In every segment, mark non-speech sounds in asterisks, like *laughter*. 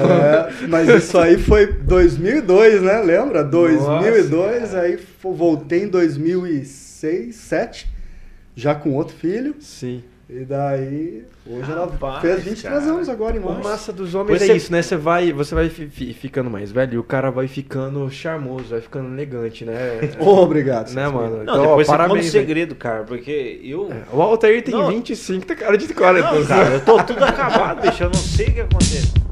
É, mas isso aí foi 2002, né? Lembra? 2002, Nossa. aí voltei em 2006, 2007, já com outro filho. Sim. E daí, hoje Rapaz, ela fez 23 cara. anos agora em março. O massa dos homens você... é isso, né? Você vai, você vai ficando mais velho e o cara vai ficando charmoso, vai ficando elegante, né? *laughs* oh, obrigado. Né, mano? Não, então, depois ó, parabéns, você segredo, cara, porque eu... É, o Altair tem não. 25, tá cara de 40. Não, cara, eu tô tudo acabado, bicho, eu não sei o que acontece.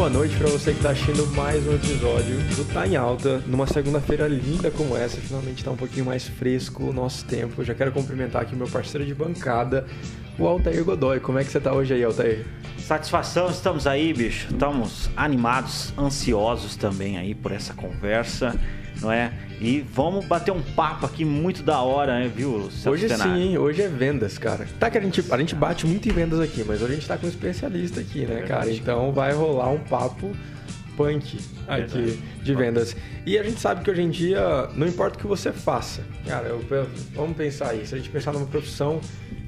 Boa noite para você que está assistindo mais um episódio do Tá em Alta, numa segunda-feira linda como essa, finalmente está um pouquinho mais fresco o nosso tempo. Já quero cumprimentar aqui meu parceiro de bancada, o Altair Godoy. Como é que você está hoje aí, Altair? Satisfação, estamos aí, bicho. Estamos animados, ansiosos também aí por essa conversa não é? E vamos bater um papo aqui muito da hora, né, viu? Hoje sim, hoje é vendas, cara. Tá que a gente, a gente bate muito em vendas aqui, mas hoje a gente tá com um especialista aqui, né, é cara? Então vai rolar um papo punk aqui Verdade. de vendas. E a gente sabe que hoje em dia, não importa o que você faça, cara, eu, vamos pensar se a gente pensar numa profissão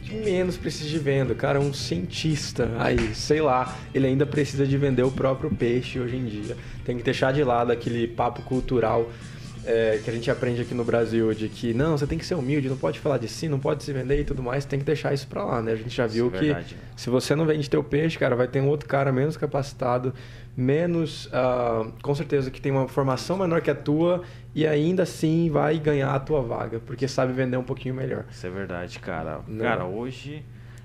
que menos precisa de venda, cara, um cientista aí, sei lá, ele ainda precisa de vender o próprio peixe hoje em dia. Tem que deixar de lado aquele papo cultural é, que a gente aprende aqui no Brasil de que não, você tem que ser humilde, não pode falar de si, não pode se vender e tudo mais, tem que deixar isso pra lá, né? A gente já viu é que se você não vende teu peixe, cara, vai ter um outro cara menos capacitado, menos, uh, com certeza que tem uma formação menor que a tua e ainda assim vai ganhar a tua vaga, porque sabe vender um pouquinho melhor. Isso é verdade, cara. Não. Cara, hoje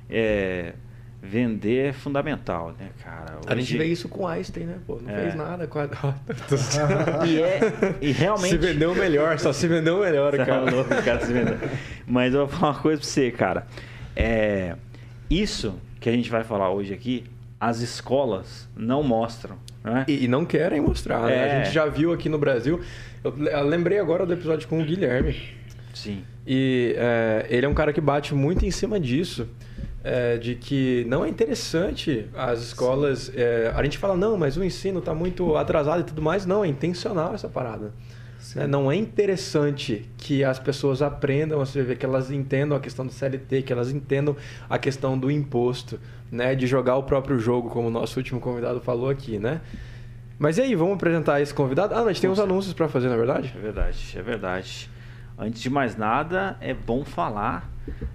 é vender é fundamental, né, cara? Hoje... A gente vê isso com Einstein, né? Pô, não é. fez nada *laughs* com a... e, é, e realmente... Se vendeu melhor, só se vendeu melhor, tá cara. Louco, cara se vendeu. Mas eu vou falar uma coisa pra você, cara. É, isso que a gente vai falar hoje aqui, as escolas não mostram. Né? E, e não querem mostrar, né? A é. gente já viu aqui no Brasil. Eu, eu lembrei agora do episódio com o Guilherme. Sim. E é, ele é um cara que bate muito em cima disso é, de que não é interessante as escolas. É, a gente fala, não, mas o ensino está muito atrasado e tudo mais. Não, é intencional essa parada. É, não é interessante que as pessoas aprendam a escrever, que elas entendam a questão do CLT, que elas entendam a questão do imposto, né? de jogar o próprio jogo, como o nosso último convidado falou aqui. Né? Mas e aí, vamos apresentar esse convidado? Ah, a gente tem uns anúncios para fazer, na é verdade? É verdade, é verdade. Antes de mais nada, é bom falar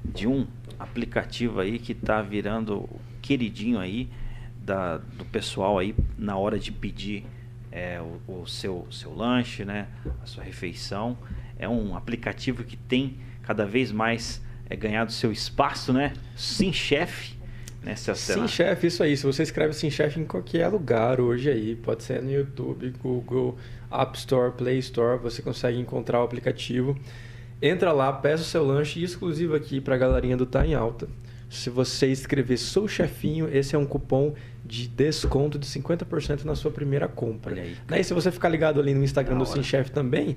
de um aplicativo aí que está virando queridinho aí da, do pessoal aí na hora de pedir é, o, o, seu, seu lanche, né, a sua refeição. É um aplicativo que tem cada vez mais é, ganhado seu espaço, né? Sim, chefe. Né, Sim, chefe, isso aí. Se você escreve Sim, chefe em qualquer lugar hoje aí, pode ser no YouTube, Google, App Store, Play Store, você consegue encontrar o aplicativo. Entra lá, peça o seu lanche exclusivo aqui para a galerinha do Tá em Alta. Se você escrever Sou Chefinho, esse é um cupom de desconto de 50% na sua primeira compra. Olha aí. Daí, se você ficar ligado ali no Instagram do Sim Chef também,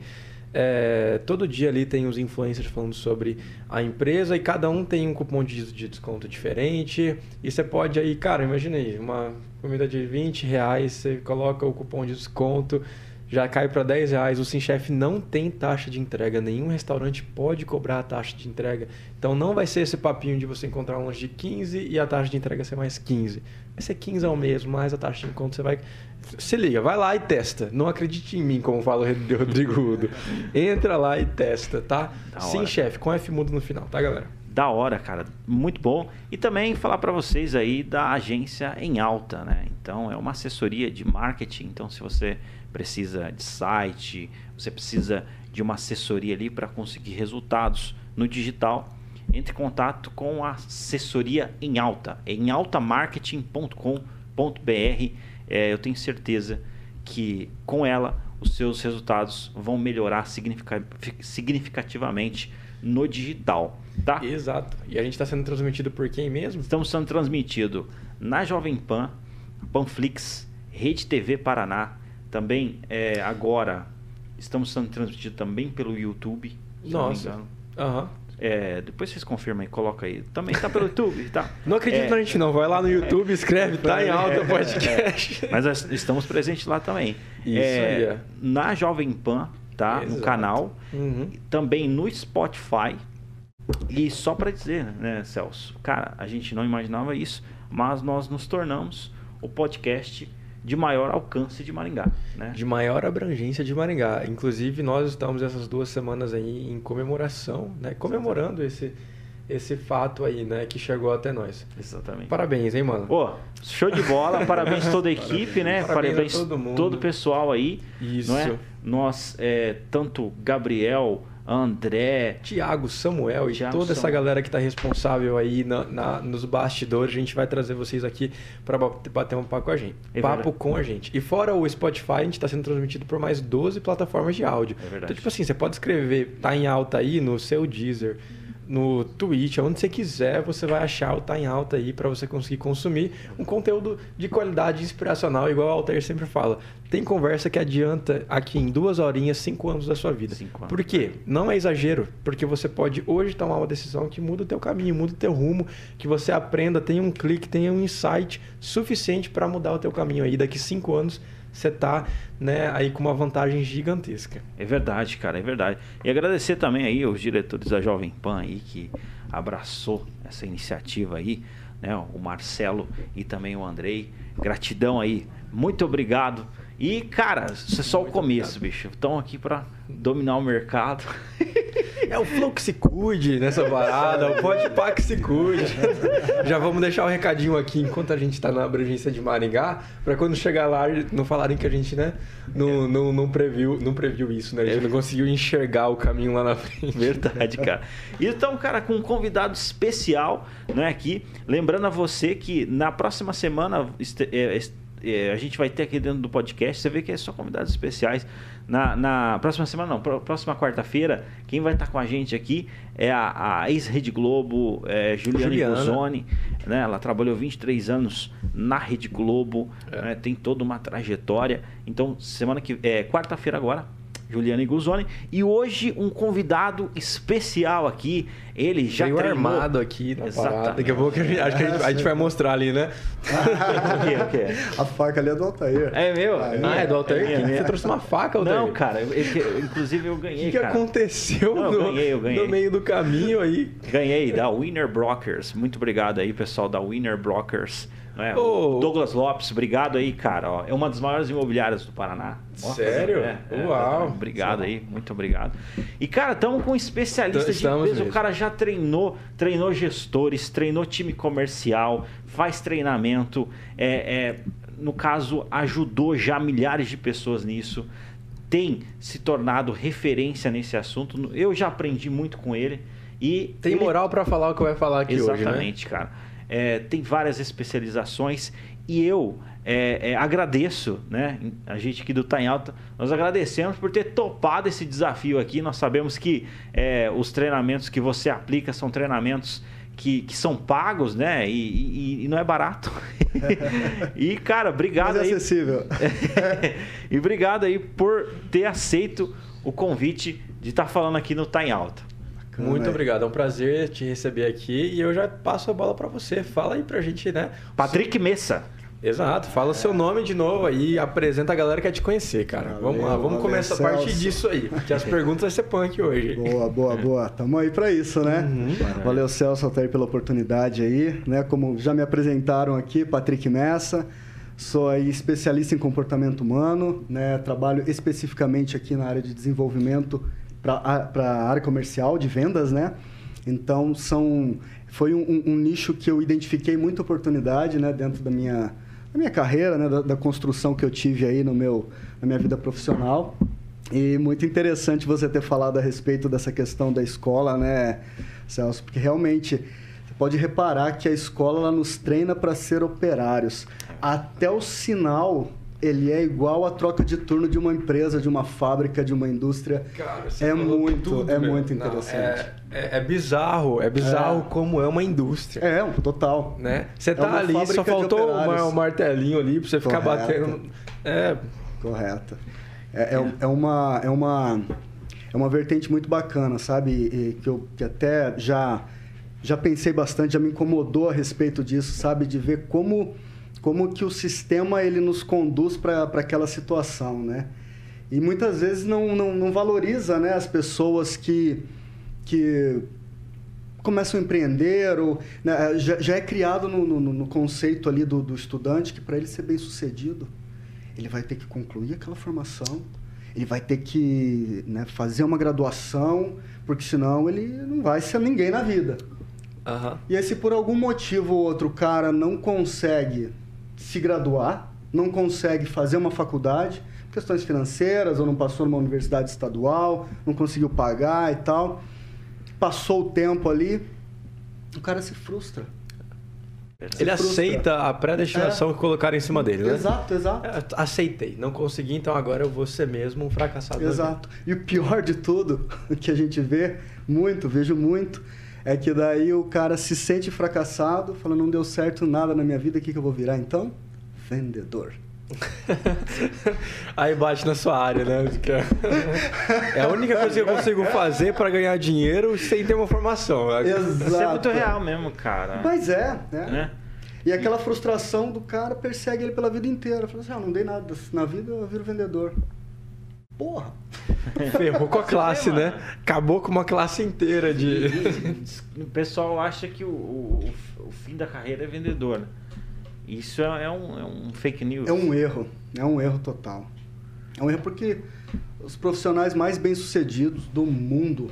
é, todo dia ali tem os influencers falando sobre a empresa e cada um tem um cupom de, de desconto diferente. E você pode aí, cara, imagina aí, uma comida de 20 reais, você coloca o cupom de desconto já cai para 10 reais. O SimChef não tem taxa de entrega. Nenhum restaurante pode cobrar a taxa de entrega. Então não vai ser esse papinho de você encontrar um lanche de 15 e a taxa de entrega ser mais 15. Vai ser 15 ao mês, mais a taxa de encontro você vai. Se liga, vai lá e testa. Não acredite em mim, como fala o *laughs* Rodrigo Udo. Entra lá e testa, tá? Sim, chefe, com F mudo no final, tá, galera? Da hora, cara, muito bom. E também falar para vocês aí da agência em alta, né? Então é uma assessoria de marketing. Então se você precisa de site, você precisa de uma assessoria ali para conseguir resultados no digital, entre em contato com a assessoria em alta, é em altamarketing.com.br. É, eu tenho certeza que com ela os seus resultados vão melhorar significativamente no digital, tá? Exato. E a gente está sendo transmitido por quem mesmo? Estamos sendo transmitido na Jovem Pan, Panflix, Rede TV Paraná, também é, agora estamos sendo transmitidos também pelo YouTube. Nossa. Aham. É, depois vocês confirmam aí, coloca aí. Também está pelo YouTube, tá? *laughs* Não acredito é, na gente não, vai lá no YouTube, escreve, tá em alta podcast. É, *laughs* mas estamos presentes lá também. Isso é, aí. Na Jovem Pan, tá? Exato. No canal. Uhum. Também no Spotify. E só para dizer, né, Celso? Cara, a gente não imaginava isso, mas nós nos tornamos o podcast de maior alcance de Maringá. Né? De maior abrangência de Maringá. Inclusive, nós estamos essas duas semanas aí em comemoração, né? comemorando esse, esse fato aí, né, que chegou até nós. Exatamente. Parabéns, hein, mano? Pô, show de bola, parabéns toda a equipe, né? Parabéns, parabéns todo, mundo. todo o pessoal aí. Isso. Não é? Nós, é, tanto Gabriel, André, Tiago, Samuel e toda essa galera que está responsável aí na, na, nos bastidores. A gente vai trazer vocês aqui para bater um papo com a gente. É papo com a gente. E fora o Spotify, a gente está sendo transmitido por mais 12 plataformas de áudio. É verdade. Então, tipo assim, você pode escrever, tá em alta aí no seu Deezer, no Twitch, onde você quiser, você vai achar o Tá em Alta aí para você conseguir consumir um conteúdo de qualidade inspiracional, igual o Altair sempre fala. Tem conversa que adianta aqui em duas horinhas, cinco anos da sua vida. Cinco Por quê? Não é exagero, porque você pode hoje tomar uma decisão que muda o teu caminho, muda o teu rumo, que você aprenda, tenha um clique, tenha um insight suficiente para mudar o teu caminho aí. Daqui cinco anos você tá né, aí com uma vantagem gigantesca. É verdade, cara, é verdade. E agradecer também aí os diretores da Jovem Pan aí que abraçou essa iniciativa aí, né, o Marcelo e também o Andrei. Gratidão aí, muito obrigado. E, cara, isso é só muito o começo, obrigado. bicho. Estão aqui para dominar o mercado. *laughs* É o Flow que se cuide nessa parada, o Pode Pá que se cuide. *laughs* Já vamos deixar o um recadinho aqui enquanto a gente está na abrangência de Maringá, para quando chegar lá não falarem que a gente, né, não, não, não, previu, não previu isso, né? A gente não conseguiu enxergar o caminho lá na frente. Verdade, cara. Então, cara, com um convidado especial, né, aqui, lembrando a você que na próxima semana é, é, a gente vai ter aqui dentro do podcast, você vê que é só convidados especiais. Na, na próxima semana, não, próxima quarta-feira, quem vai estar com a gente aqui é a, a ex-Rede Globo, é, Juliana, Juliana. Né? Ela trabalhou 23 anos na Rede Globo, é. né? tem toda uma trajetória. Então, semana que é quarta-feira agora, Juliana Iguzoni. E hoje um convidado especial aqui. Ele já Veio treinou... armado aqui na parada. Daqui a pouco a gente, acho que a gente, a gente, vai mostrar ali, né? *laughs* o quê, o quê? A faca ali é do Altair. É meu? Ah, é, ah, é do Altair? É, Você trouxe uma faca, Altair? Não, cara. Eu, inclusive eu ganhei, O que, que aconteceu Não, no, ganhei, eu ganhei. no meio do caminho aí? Ganhei, da Winner Brokers. Muito obrigado aí, pessoal da Winner Brokers. É, oh. Douglas Lopes, obrigado aí, cara. Ó, é uma das maiores imobiliárias do Paraná. Sério? É, é, Uau! Obrigado aí, muito obrigado. E, cara, estamos com um especialista de empresa. O cara já treinou, treinou gestores, treinou time comercial, faz treinamento. É, é, no caso, ajudou já milhares de pessoas nisso. Tem se tornado referência nesse assunto. Eu já aprendi muito com ele. E tem ele... moral para falar o que vai falar aqui Exatamente, hoje, né? Exatamente, cara é, tem várias especializações e eu é, é, agradeço, né? A gente aqui do Tá em Alta, nós agradecemos por ter topado esse desafio aqui. Nós sabemos que é, os treinamentos que você aplica são treinamentos que, que são pagos, né? E, e, e não é barato. *laughs* e, cara, obrigado Mas é acessível. aí. *laughs* e obrigado aí por ter aceito o convite de estar tá falando aqui no Tá em Alta. Bacana, Muito obrigado, é um prazer te receber aqui e eu já passo a bola para você. Fala aí pra gente, né? Patrick Messa. Exato, fala é. seu nome de novo aí, apresenta a galera que quer te conhecer, cara. Valeu, vamos lá, vamos valeu, começar Celso. a partir disso aí, porque as *laughs* perguntas vai ser punk hoje. Boa, boa, boa. Tamo aí para isso, né? Uhum. Valeu, Celso, até pela oportunidade aí, né? Como já me apresentaram aqui, Patrick Messa. Sou aí especialista em comportamento humano, né? Trabalho especificamente aqui na área de desenvolvimento para a área comercial de vendas, né? Então são foi um, um, nicho que eu identifiquei muita oportunidade, né, dentro da minha da minha carreira, né, da, da, construção que eu tive aí no meu na minha vida profissional. E muito interessante você ter falado a respeito dessa questão da escola, né, Celso, porque realmente você pode reparar que a escola nos treina para ser operários. Até o sinal ele é igual a troca de turno de uma empresa, de uma fábrica, de uma indústria. Cara, é muito, tudo, é meu. muito interessante. Não, é, é, é, bizarro, é bizarro é. como é uma indústria. É, total. Né? Você é tá ali, só faltou um martelinho ali para você ficar batendo. É. Correto. É, é, é, uma, é, uma, é uma vertente muito bacana, sabe? E, que eu que até já, já pensei bastante, já me incomodou a respeito disso, sabe? De ver como como que o sistema ele nos conduz para aquela situação, né? E muitas vezes não, não, não valoriza né, as pessoas que, que começam a empreender, ou né, já, já, é criado no, no, no, conceito ali do, do estudante que para ele ser bem sucedido, ele vai ter que concluir aquela formação, ele vai ter que né, fazer uma graduação, porque senão ele não vai ser ninguém na vida. Uhum. E aí, se por algum motivo ou outro cara não consegue se graduar, não consegue fazer uma faculdade, questões financeiras, ou não passou numa universidade estadual, não conseguiu pagar e tal, passou o tempo ali, o cara se frustra. Se ele frustra. aceita a predestinação é. que colocaram em cima dele, né? Exato, exato. É, aceitei, não consegui, então agora eu vou ser mesmo um fracassado. Exato. E o pior de tudo, *laughs* que a gente vê muito, vejo muito, é que daí o cara se sente fracassado, fala, não deu certo nada na minha vida, o que, que eu vou virar então? Vendedor. Aí bate na sua área, né? É a única coisa que eu consigo fazer para ganhar dinheiro sem ter uma formação. Exato. Isso é muito real mesmo, cara. Mas é, né? É. E aquela frustração do cara persegue ele pela vida inteira. Fala assim, ah, não dei nada na vida, eu viro vendedor. Porra! Ferrou com a classe, né? Acabou com uma classe inteira de. o pessoal acha que o, o, o, fim da carreira é vendedor. Né? Isso é, é, um, é um fake news. É um erro. É um erro total. É um erro porque os profissionais mais bem-sucedidos do mundo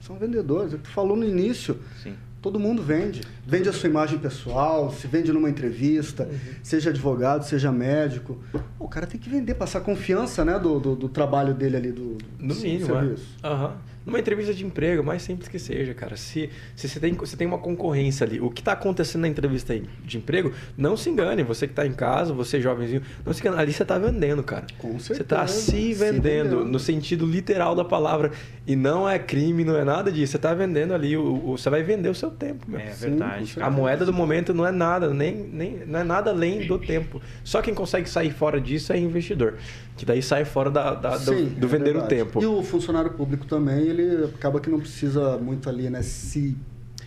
são vendedores. É tu falou no início. Sim. Todo mundo vende. Vende a sua imagem pessoal, se vende numa entrevista, uhum. seja advogado, seja médico. O cara tem que vender, passar confiança né, do, do, do trabalho dele ali, do, no do mínimo, é. serviço. É. Uhum. Numa entrevista de emprego, mais simples que seja, cara. Se, se você, tem, você tem uma concorrência ali, o que está acontecendo na entrevista de emprego, não se engane. Você que está em casa, você jovenzinho, não se engane. Ali você está vendendo, cara. Com certeza. Você está se vendendo, se vendendo, no sentido literal da palavra. E não é crime, não é nada disso. Você está vendendo ali, o, o, você vai vender o seu tempo. Meu. É verdade. Sim, a moeda do momento não é nada, nem, nem, não é nada além do tempo. Só quem consegue sair fora disso é investidor. Que daí sai fora da, da Sim, do, do é vender verdade. o tempo. E o funcionário público também, ele acaba que não precisa muito ali, né? Se,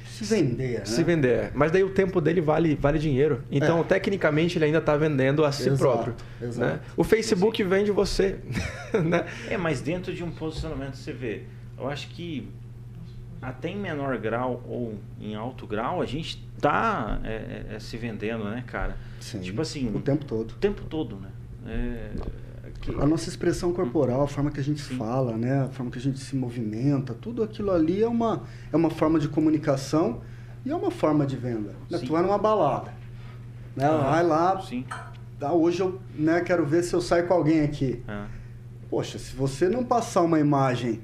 se vender. Né? Se vender. Mas daí o tempo dele vale, vale dinheiro. Então, é. tecnicamente, ele ainda está vendendo a si exato, próprio. Exato. Né? O Facebook vende você. *laughs* né? É, mas dentro de um posicionamento você vê. Eu acho que até em menor grau ou em alto grau, a gente está é, é, é, se vendendo, né, cara? Sim, tipo assim. O tempo todo. O tempo todo, né? É, a nossa expressão corporal, a forma que a gente Sim. fala, né, a forma que a gente se movimenta, tudo aquilo ali é uma, é uma forma de comunicação e é uma forma de venda. Né? Tu vai numa balada, né? vai lá, Sim. Ah, hoje eu né, quero ver se eu saio com alguém aqui. Ah. Poxa, se você não passar uma imagem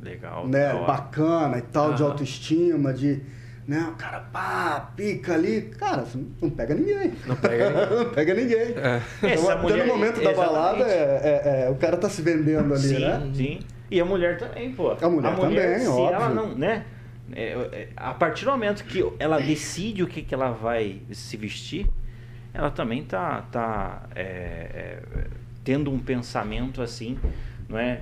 legal, né, bacana e tal, de autoestima, de né? O cara, pá, pica ali. Cara, você não pega ninguém. Não pega *laughs* ninguém. não pega ninguém. É. Então, mulher, no momento da balada, é, é, é, o cara tá se vendendo ali, sim, né? Sim, E a mulher também, pô. A mulher, a mulher também, se óbvio. ela não, né? É, é, a partir do momento que ela decide o que, que ela vai se vestir, ela também tá, tá é, tendo um pensamento assim, não é?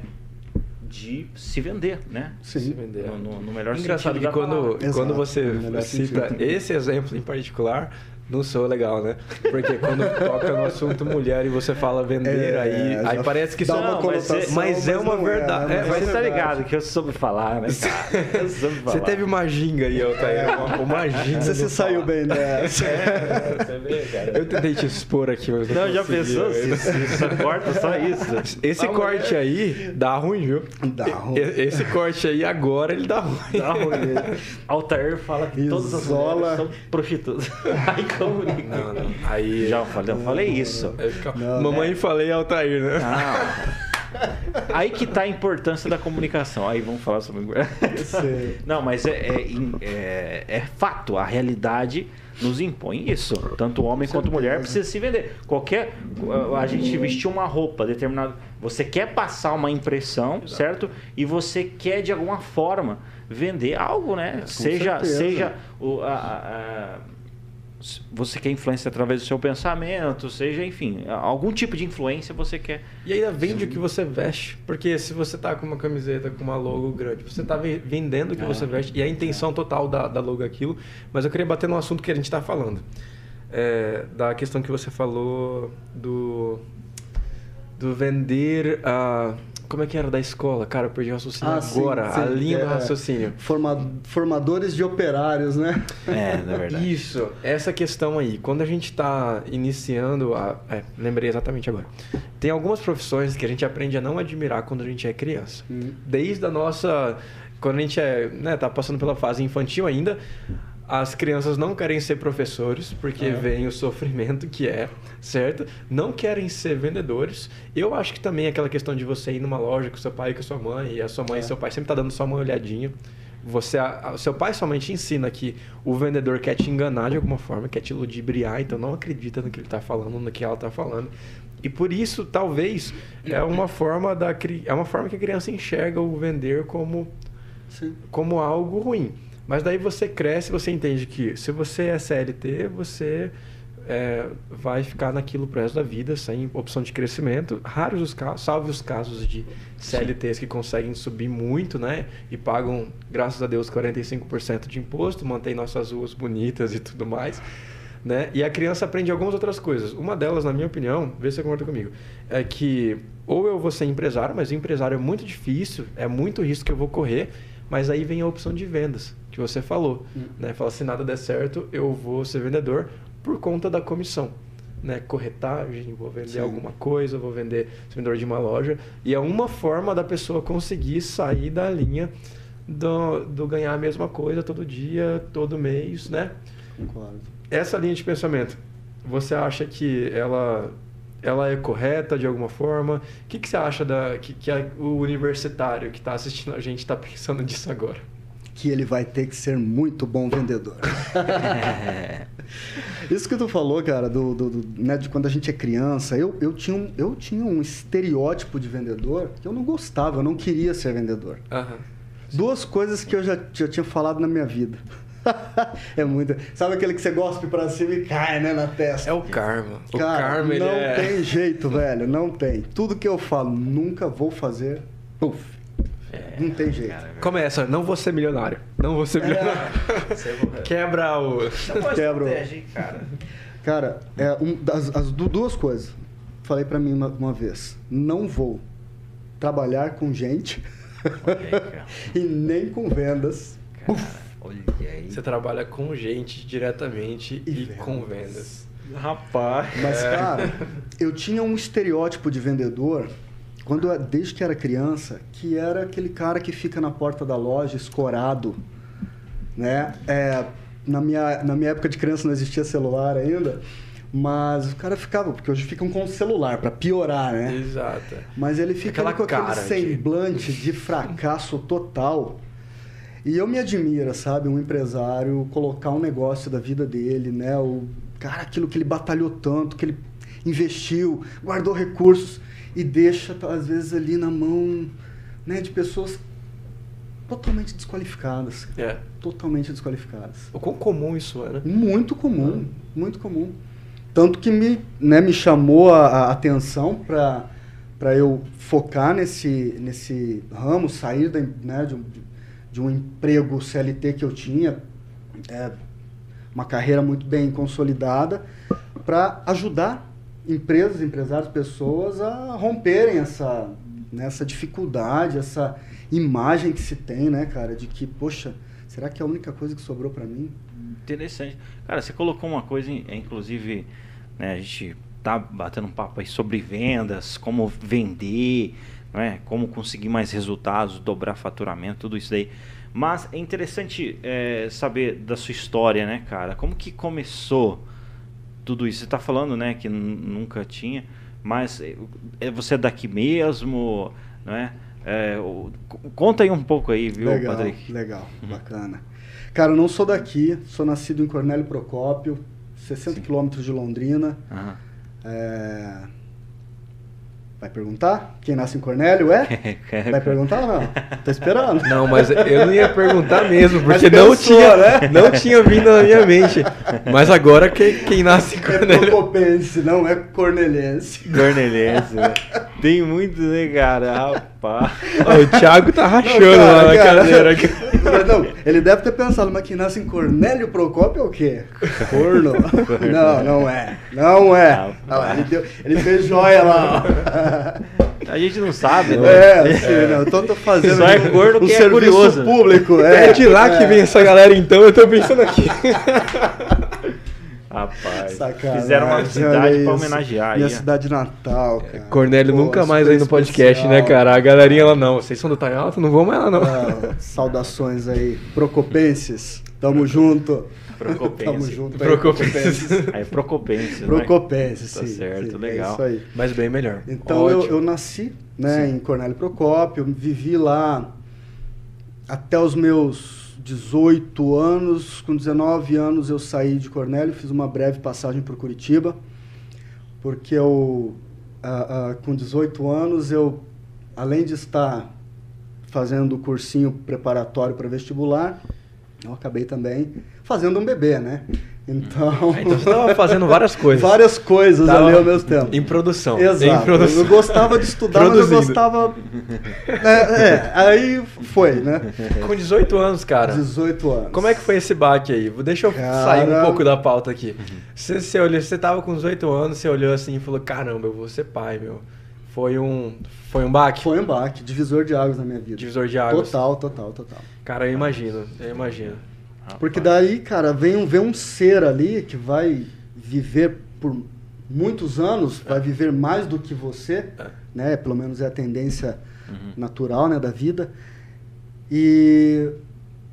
De se vender, né? Sim. Se vender. No, no, no melhor Engraçado sentido que quando, quando você cita esse exemplo em particular, não sou legal, né? Porque quando toca no assunto mulher e você fala vender, é, aí, aí parece que dá uma não, mas, é, mas é uma verdade. É, né? mas você tá ligado que eu soube falar, né, cara? Soube *laughs* falar. Você teve uma ginga aí, Altair. É. Uma, uma ginga. Você se saiu bem dessa. É, você vê, cara. Eu tentei te expor aqui, mas não Não, já pensou? Se, se só corta só isso. Esse corte aí dá ruim, viu? Dá ruim. Esse corte aí agora ele dá ruim. Dá ruim. *laughs* Altair fala que Isola. todas as mulheres são prostitutas. *laughs* comunica. Não, não. Aí. Já falei, eu falei isso. Não, Mamãe é. falei Altair, né? Não. Aí que tá a importância da comunicação. Aí vamos falar sobre. Não, mas é, é, é, é, fato. A realidade nos impõe isso. Tanto homem quanto mulher precisa se vender. Qualquer. A gente vestiu uma roupa determinada. Você quer passar uma impressão, Exato. certo? E você quer de alguma forma vender algo, né? seja, seja o, a, a você quer influência através do seu pensamento, seja, enfim, algum tipo de influência você quer. E ainda vende Sim. o que você veste. Porque se você tá com uma camiseta com uma logo grande, você tá vendendo o que é. você veste. E a intenção total da, da logo é aquilo. Mas eu queria bater no assunto que a gente está falando. É, da questão que você falou do do vender a. Como é que era da escola? Cara, eu perdi o raciocínio Ah, sim, agora. sim, a linha do é. raciocínio. Forma- formadores de operários, né? É, na verdade. Isso, essa questão aí. Quando a gente está iniciando a. É, lembrei exatamente agora. Tem algumas profissões que a gente aprende a não admirar quando a gente é criança. Hum. Desde a nossa. Quando a gente é, né, tá passando pela fase infantil ainda, as crianças não querem ser professores, porque É. vem o sofrimento que é, certo? Não querem ser vendedores. Eu acho que também aquela questão de você ir numa loja com seu pai e com sua mãe, e a sua mãe É. e seu pai sempre tá dando só uma olhadinha. Você, a- seu pai somente ensina que o vendedor quer te enganar de alguma forma, quer te ludibriar, então não acredita no que ele está falando, no que ela está falando. E por isso, talvez, é uma forma da é uma forma que a criança enxerga o vender como Sim. como algo ruim. Mas daí você cresce, você entende que se você é CLT, você é, vai ficar naquilo pro resto da vida, sem opção de crescimento. Raros os casos, salve os casos de CLTs que conseguem subir muito, né? E pagam, graças a Deus, 45% de imposto, mantém nossas ruas bonitas e tudo mais. Né? E a criança aprende algumas outras coisas. Uma delas, na minha opinião, vê se você concorda comigo, é que ou eu vou ser empresário, mas empresário é muito difícil, é muito risco que eu vou correr, mas aí vem a opção de vendas, que você falou. Hum. Né? Fala, se nada der certo, eu vou ser vendedor por conta da comissão. Né? Corretagem, vou vender Sim. alguma coisa, vou vender ser vendedor de uma loja. E é uma forma da pessoa conseguir sair da linha do, do ganhar a mesma coisa todo dia, todo mês, né? Concordo. Essa linha de pensamento, você acha que ela, ela é correta de alguma forma? O que, que você acha da, que, que a- o universitário que está assistindo a gente está *laughs* pensando disso agora? Que ele vai ter que ser muito bom vendedor. *laughs* Isso que tu falou, cara, do, do- do- né, de quando a gente é criança, eu, eu, tinha um, eu tinha um estereótipo de vendedor que eu não gostava, eu não queria ser vendedor. Aham. Duas coisas que eu já, já tinha falado na minha vida. *laughs* é muito. Sabe aquele que você gospe pra cima e cai, né, na testa? É o karma. O Cara, karma, ele não é... tem jeito, velho, não tem. Tudo que eu falo, nunca vou fazer, puf. É, Não tem jeito. cara, é Começa, não vou ser milionário. Não vou ser milionário. *laughs* verdade. Quebra o... Quebra o- estratégia, hein, cara. Cara, é um, das, as du- duas coisas. Falei pra mim uma, uma vez: não vou trabalhar com gente aí, *laughs* e nem com vendas. Cara, olha aí. Você trabalha com gente diretamente e, E com vendas. vendas. Rapaz. Mas, cara, eu tinha um estereótipo de vendedor quando desde que era criança, que era aquele cara que fica na porta da loja escorado, né? É, na, minha, na minha época de criança não existia celular ainda, mas o cara ficava, porque hoje ficam com o celular, para piorar, né? Exato. Mas ele fica com aquele cara de- semblante de fracasso total. E eu me admira, sabe, um empresário colocar um negócio da vida dele, né? O cara, aquilo que ele batalhou tanto, que ele investiu, guardou recursos e deixa às vezes ali na mão, né, de pessoas totalmente desqualificadas, É. totalmente desqualificadas. O quão comum isso é, né? Muito comum, muito comum. Tanto que me, né, me chamou a, a atenção para para eu focar nesse, nesse ramo, sair da, né, de, um, de um emprego CLT que eu tinha, é, uma carreira muito bem consolidada, para ajudar empresas, empresários, pessoas a romperem essa, nessa dificuldade, essa imagem que se tem, né, cara, de que, poxa, será que é a única coisa que sobrou para mim? Interessante. Cara, você colocou uma coisa, é, inclusive, né, a gente tá batendo um papo aí sobre vendas, como vender, né, como conseguir mais resultados, dobrar faturamento, tudo isso daí. Mas é interessante é, saber da sua história, né, cara? Como que começou tudo isso? Você tá falando, né, que nunca tinha, mas é, é, você é daqui mesmo, né? É, conta aí um pouco aí, viu, legal, Patrick? Legal, bacana. Cara, eu não sou daqui, sou nascido em Cornélio Procópio, 60 quilômetros de Londrina. Aham. É, Vai perguntar? Quem nasce em Cornélio é? *laughs* Vai perguntar ou não? Tô esperando. Não, mas eu não ia perguntar *laughs* mesmo, porque não pensou, tinha, né? não tinha vindo na minha mente. Mas agora quem, quem nasce em É Cornélio... procopense, não é corneliense. Corneliense, né? Tem muito, né, cara? *laughs* Rapaz. o Thiago tá rachando não, cara, lá na cara, cadeira. Aqui. Não, ele deve ter pensado, mas que nasce em Cornélio Procópio é o quê? Corno? *laughs* Não, não é. Não é. Não, ele, deu, ele fez joia lá. A gente não sabe, né? É, sim, é. não. Então tô fazendo Só é corno um, um é curioso. público. É, é de lá é. que vem essa galera, então, eu tô pensando aqui. *laughs* Rapaz, Sacanagem, fizeram uma cidade pra homenagear Minha aí. cidade natal, cara. Cornélio Pô, nunca mais aí no podcast, né, cara? A galerinha lá, não, vocês são do Tai Alto, não vão mais lá, não. Ah, saudações aí, procopenses, tamo junto. Procopense. Tamo junto. Procopense. Aí, Procopense. Procopense, sim. Tá certo, sim, legal. É isso aí. Mas bem melhor. Então eu, eu, nasci né, em Cornélio Procópio, vivi lá até os meus 18 anos. Com 19 anos eu saí de Cornélio, fiz uma breve passagem por Curitiba, porque eu, uh, uh, com 18 anos, eu, além de estar fazendo o cursinho preparatório para vestibular, eu acabei também fazendo um bebê, né? Então. Ah, então você estava *laughs* fazendo várias coisas. várias coisas tava ali ao mesmo tempo. Em produção. Exato. Em produção. Eu gostava de estudar, mas eu gostava. É, é, aí foi, né? Com 18 anos, cara. 18 anos. Como é que foi esse baque aí? Deixa eu cara... sair um pouco da pauta aqui. Você, você, olhou, você tava com 18 anos, você olhou assim e falou: caramba, eu vou ser pai, meu. Foi um, foi um baque? Foi um baque, divisor de águas na minha vida. Divisor de águas. Total, total, total. Cara, eu imagino, eu imagino. Porque daí, cara, vem um, vem um ser ali que vai viver por muitos anos, vai viver mais do que você, é. né? Pelo menos é a tendência uhum. natural, né, da vida. E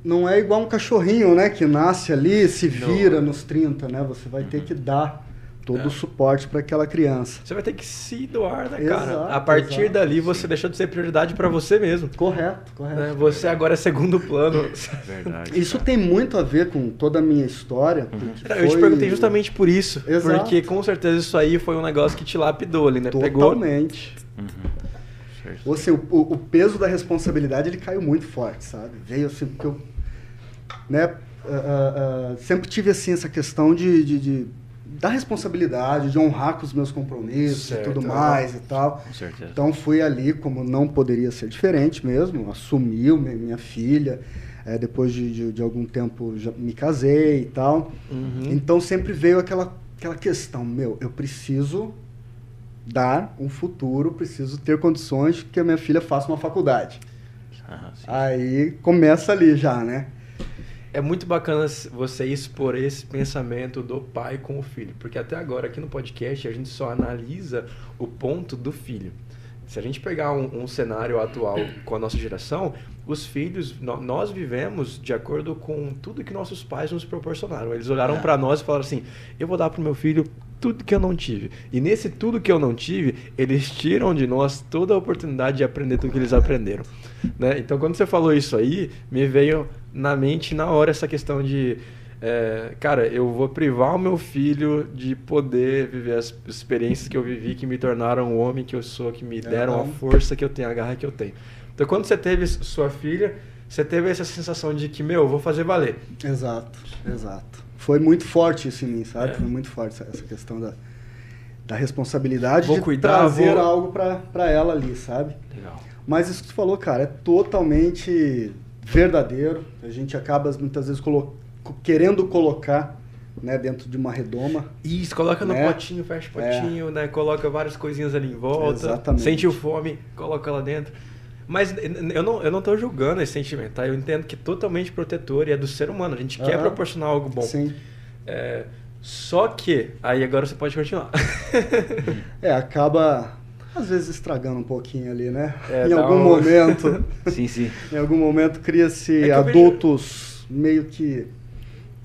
não é igual um cachorrinho, né, que nasce ali, se vira nos 30, né? Você vai uhum. ter que dar todo é. o suporte para aquela criança. Você vai ter que se doar, né, cara? Exato, a partir exato, dali você sim. deixou de ser prioridade para você mesmo. Correto, correto. Né? Você agora é segundo plano. Verdade. Isso cara. tem muito a ver com toda a minha história. Uhum. Foi... Eu te perguntei justamente por isso. Exato. Porque com certeza isso aí foi um negócio que te lapidou ali, né? Totalmente. Pegou... Uhum. Ou assim, o, o, peso da responsabilidade ele caiu muito forte, sabe? Veio assim, porque eu né, uh, uh, sempre tive assim essa questão de, de, de da responsabilidade, de honrar com os meus compromissos certo, e tudo mais e tal. Com certeza. Então fui ali, como não poderia ser diferente mesmo, assumi minha filha. É, depois de, de, de, algum tempo já me casei e tal. Uhum. Então sempre veio aquela, aquela questão, meu, eu preciso dar um futuro, preciso ter condições que a minha filha faça uma faculdade. Ah, Aí começa ali já, né? É muito bacana você expor esse pensamento do pai com o filho, porque até agora aqui no podcast a gente só analisa o ponto do filho. Se a gente pegar um, um cenário atual com a nossa geração, os filhos, no, nós vivemos de acordo com tudo que nossos pais nos proporcionaram. Eles olharam é. para nós e falaram assim: eu vou dar para o meu filho tudo que eu não tive. E nesse tudo que eu não tive, eles tiram de nós toda a oportunidade de aprender tudo que eles aprenderam. *laughs* Né? Então, quando você falou isso aí, me veio na mente na hora essa questão de é, cara, eu vou privar o meu filho de poder viver as experiências que eu vivi, que me tornaram o homem que eu sou, que me deram a força que eu tenho, a garra que eu tenho. Então, quando você teve sua filha, você teve essa sensação de que, meu, eu vou fazer valer. Exato, exato. Foi muito forte isso em mim, sabe? É. Foi muito forte essa questão da, da responsabilidade vou de cuidar, trazer vou... algo para ela ali, sabe? Legal. Mas isso que tu falou, cara, é totalmente verdadeiro. A gente acaba muitas vezes colo querendo colocar né, dentro de uma redoma. Isso, coloca né? no potinho, fecha o é. potinho, é. né? Coloca várias coisinhas ali em volta. Exatamente. Sentiu fome, coloca lá dentro. Mas eu não, eu não tô julgando esse sentimento, tá? Eu entendo que é totalmente protetor e é do ser humano. A gente quer proporcionar algo bom. Sim. É, só que, aí agora você pode continuar. *laughs* é, acaba às vezes estragando um pouquinho ali, né? É, em algum um... momento. *laughs* sim, sim. Em algum momento cria-se é adultos vejo... meio que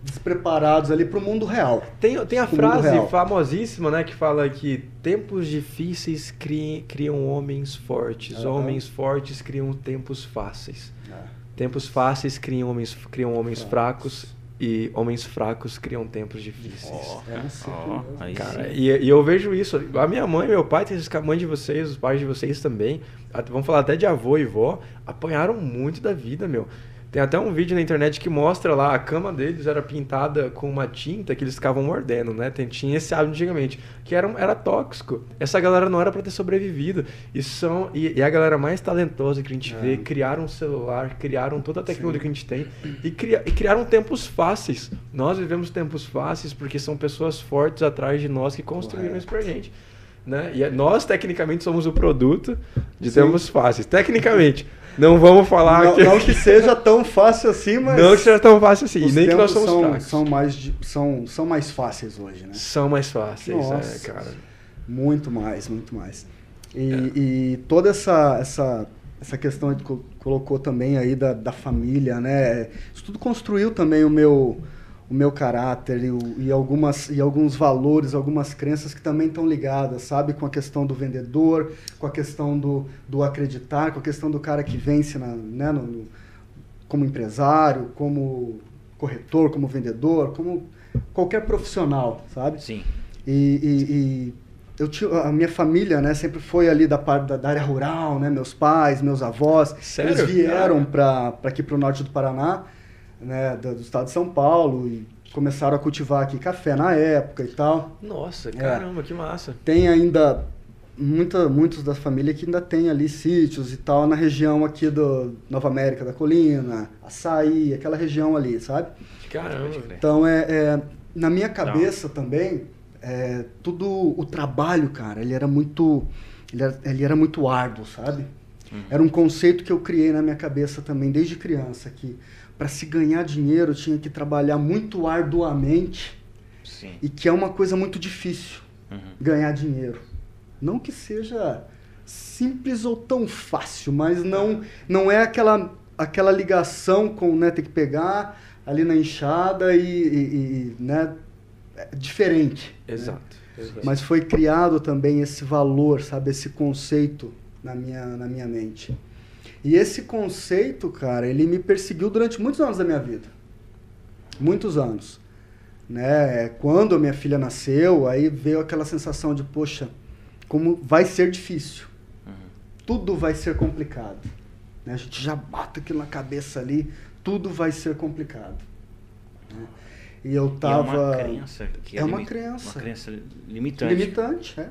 despreparados ali para o mundo real. Tem, tem a frase famosíssima, né, que fala que tempos difíceis criam, criam homens fortes, uhum. homens fortes criam tempos fáceis. É. Tempos fáceis criam homens, criam homens fracos e homens fracos criam tempos difíceis. Oh, é oh, cara, e, e, eu vejo isso. A minha mãe, meu pai, a mãe de vocês, os pais de vocês também, vamos falar até de avô e vó, apanharam muito da vida, meu. Tem até um vídeo na internet que mostra lá, a cama deles era pintada com uma tinta que eles ficavam mordendo, né? Tem, tinha esse hábito antigamente, que era, era tóxico. Essa galera não era para ter sobrevivido. E, são, e, e, a galera mais talentosa que a gente é. vê, criaram um celular, criaram toda a tecnologia Sim. que a gente tem e, cria, e criaram tempos fáceis. Nós vivemos tempos fáceis porque são pessoas fortes atrás de nós que construíram isso pra gente. Né? E é, nós, tecnicamente, somos o produto de Sim. tempos fáceis. Tecnicamente. Não vamos falar não, que... não que seja tão fácil assim, mas. Não que seja tão fácil assim. Nem que nós somos são, fracos. São mais, são, são mais fáceis hoje, né? São mais fáceis, é, Nossa, é, cara. Muito mais, muito mais. E, é. e toda essa, essa, essa questão que colocou também aí da, da família, né? Isso tudo construiu também o meu o meu caráter e, o, e, algumas, e alguns valores, algumas crenças que também estão ligadas, sabe? Com a questão do vendedor, com a questão do, do acreditar, com a questão do cara que vence na, né, no, no, como empresário, como corretor, como vendedor, como qualquer profissional, sabe? Sim. E, e, e eu tinha, a minha família, né, sempre foi ali da parte da, da área rural, né? Meus pais, meus avós, Sério? eles vieram para aqui para o norte do Paraná né, do, do, estado de São Paulo e começaram a cultivar aqui café na época e tal. Nossa, é. caramba, é. que massa. Tem ainda muita, muitos da família que ainda tem ali sítios e tal na região aqui do Nova América da Colina, Açaí, aquela região ali, sabe? Caramba. Então é, é na minha cabeça Não. também é, tudo o trabalho, cara, ele era muito ele era, ele era muito árduo, sabe? Uhum. Era um conceito que eu criei na minha cabeça também desde criança que para se ganhar dinheiro tinha que trabalhar muito arduamente Sim. e que é uma coisa muito difícil uhum. ganhar dinheiro. Não que seja simples ou tão fácil, mas não não é aquela aquela ligação com né ter que pegar ali na enxada e, e, e né é diferente. Né? Exato, né? exato. Mas foi criado também esse valor, sabe, esse conceito na minha na minha mente. E esse conceito, cara, ele me perseguiu durante muitos anos da minha vida. Muitos anos. Né? Quando a minha filha nasceu, aí veio aquela sensação de, poxa, como vai ser difícil. Uhum. Tudo vai ser complicado. Né? A gente já bate aquilo na cabeça ali, tudo vai ser complicado. Né? E eu tava. E é uma crença. Que é, é uma crença. Uma crença limitante. Limitante, é.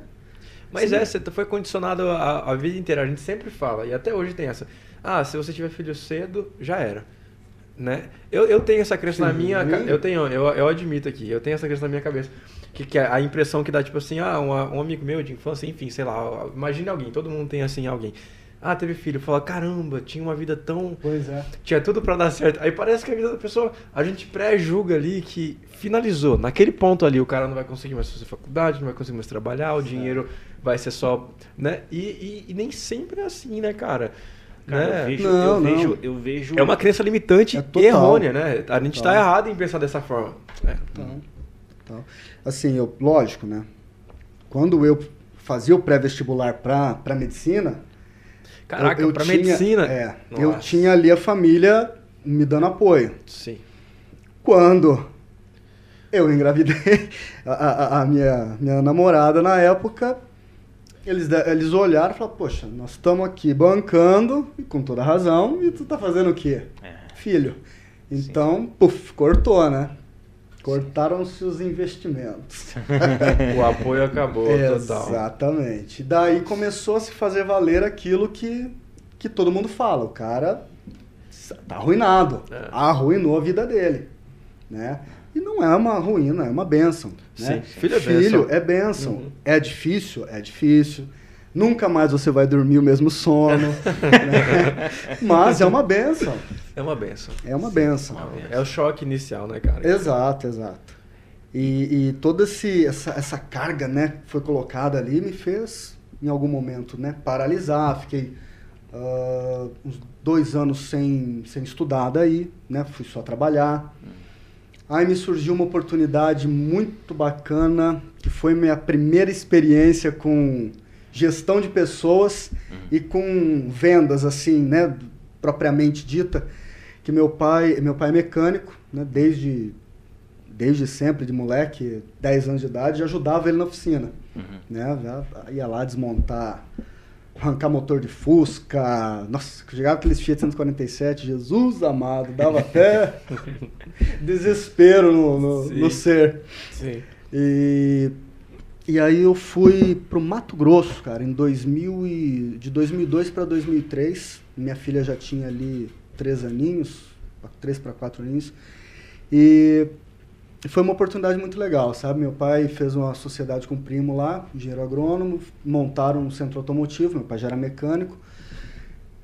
Mas Sim. é, você foi condicionado a, a, vida inteira. A gente sempre fala, e até hoje tem essa. Ah, se você tiver filho cedo, já era. Né? Eu, eu tenho essa crença Sim. na minha... Eu tenho, eu, eu admito aqui, eu tenho essa crença na minha cabeça. Que, que é a impressão que dá, tipo assim, ah, um, um amigo meu de infância, enfim, sei lá, imagine alguém, todo mundo tem assim alguém. Ah, teve filho. Fala, caramba, tinha uma vida tão. Pois é. Tinha tudo para dar certo. Aí parece que a vida da pessoa, a gente pré-julga ali que finalizou. Naquele ponto ali, o cara não vai conseguir mais fazer faculdade, não vai conseguir mais trabalhar, o dinheiro vai ser só. né? E, e, e nem sempre é assim, né, cara? Cara, né? eu, vejo, não, eu, não. vejo, eu vejo. É uma crença limitante é e errônea, né? A gente está errado em pensar dessa forma. É. Então, Assim, eu, lógico, né? Quando eu fazia o pré-vestibular para medicina. Caraca, para medicina? É, eu tinha ali a família me dando apoio. Sim. Quando eu engravidei, *laughs* a, a, a minha, minha namorada na época eles, eles olharam e falaram, poxa, nós estamos aqui bancando, e com toda razão, e tu tá fazendo o quê? É. Filho. Então, Sim. puf, cortou, né? Cortaram-se os investimentos. *laughs* o apoio acabou total. Exatamente. Daí começou a se fazer valer aquilo que, que todo mundo fala. O cara tá arruinado. É. Arruinou a vida dele. Né? E não é uma ruína, é uma benção. Né? Sim, filho é Filho é benção. Uhum. É difícil? É difícil. Nunca mais você vai dormir o mesmo sono. né? *laughs* Mas é uma benção. É uma benção. É uma benção. É o choque inicial, né, cara? Exato, exato. E, e toda esse, essa, essa carga né, que foi colocada ali me fez, em algum momento, né, paralisar. Fiquei uh, uns dois anos sem, sem estudar daí, né, fui só trabalhar. Aí me surgiu uma oportunidade muito bacana, que foi minha primeira experiência com gestão de pessoas uhum. e com vendas, assim, né, propriamente dita, que meu pai, meu pai é mecânico, né, desde, desde sempre, de moleque, 10 anos de idade, ajudava ele na oficina, uhum. né, ia lá desmontar arrancar motor de Fusca. Nossa, chegava aqueles Fiat 147, Jesus amado, dava até *laughs* desespero no, no, no, ser. Sim. E, e aí eu fui pro Mato Grosso, cara, em 2000 e, de 2002 para 2003. Minha filha já tinha ali três aninhos, três para quatro aninhos. E foi uma oportunidade muito legal, sabe? Meu pai fez uma sociedade com o primo lá, engenheiro agrônomo, montaram um centro automotivo, meu pai já era mecânico,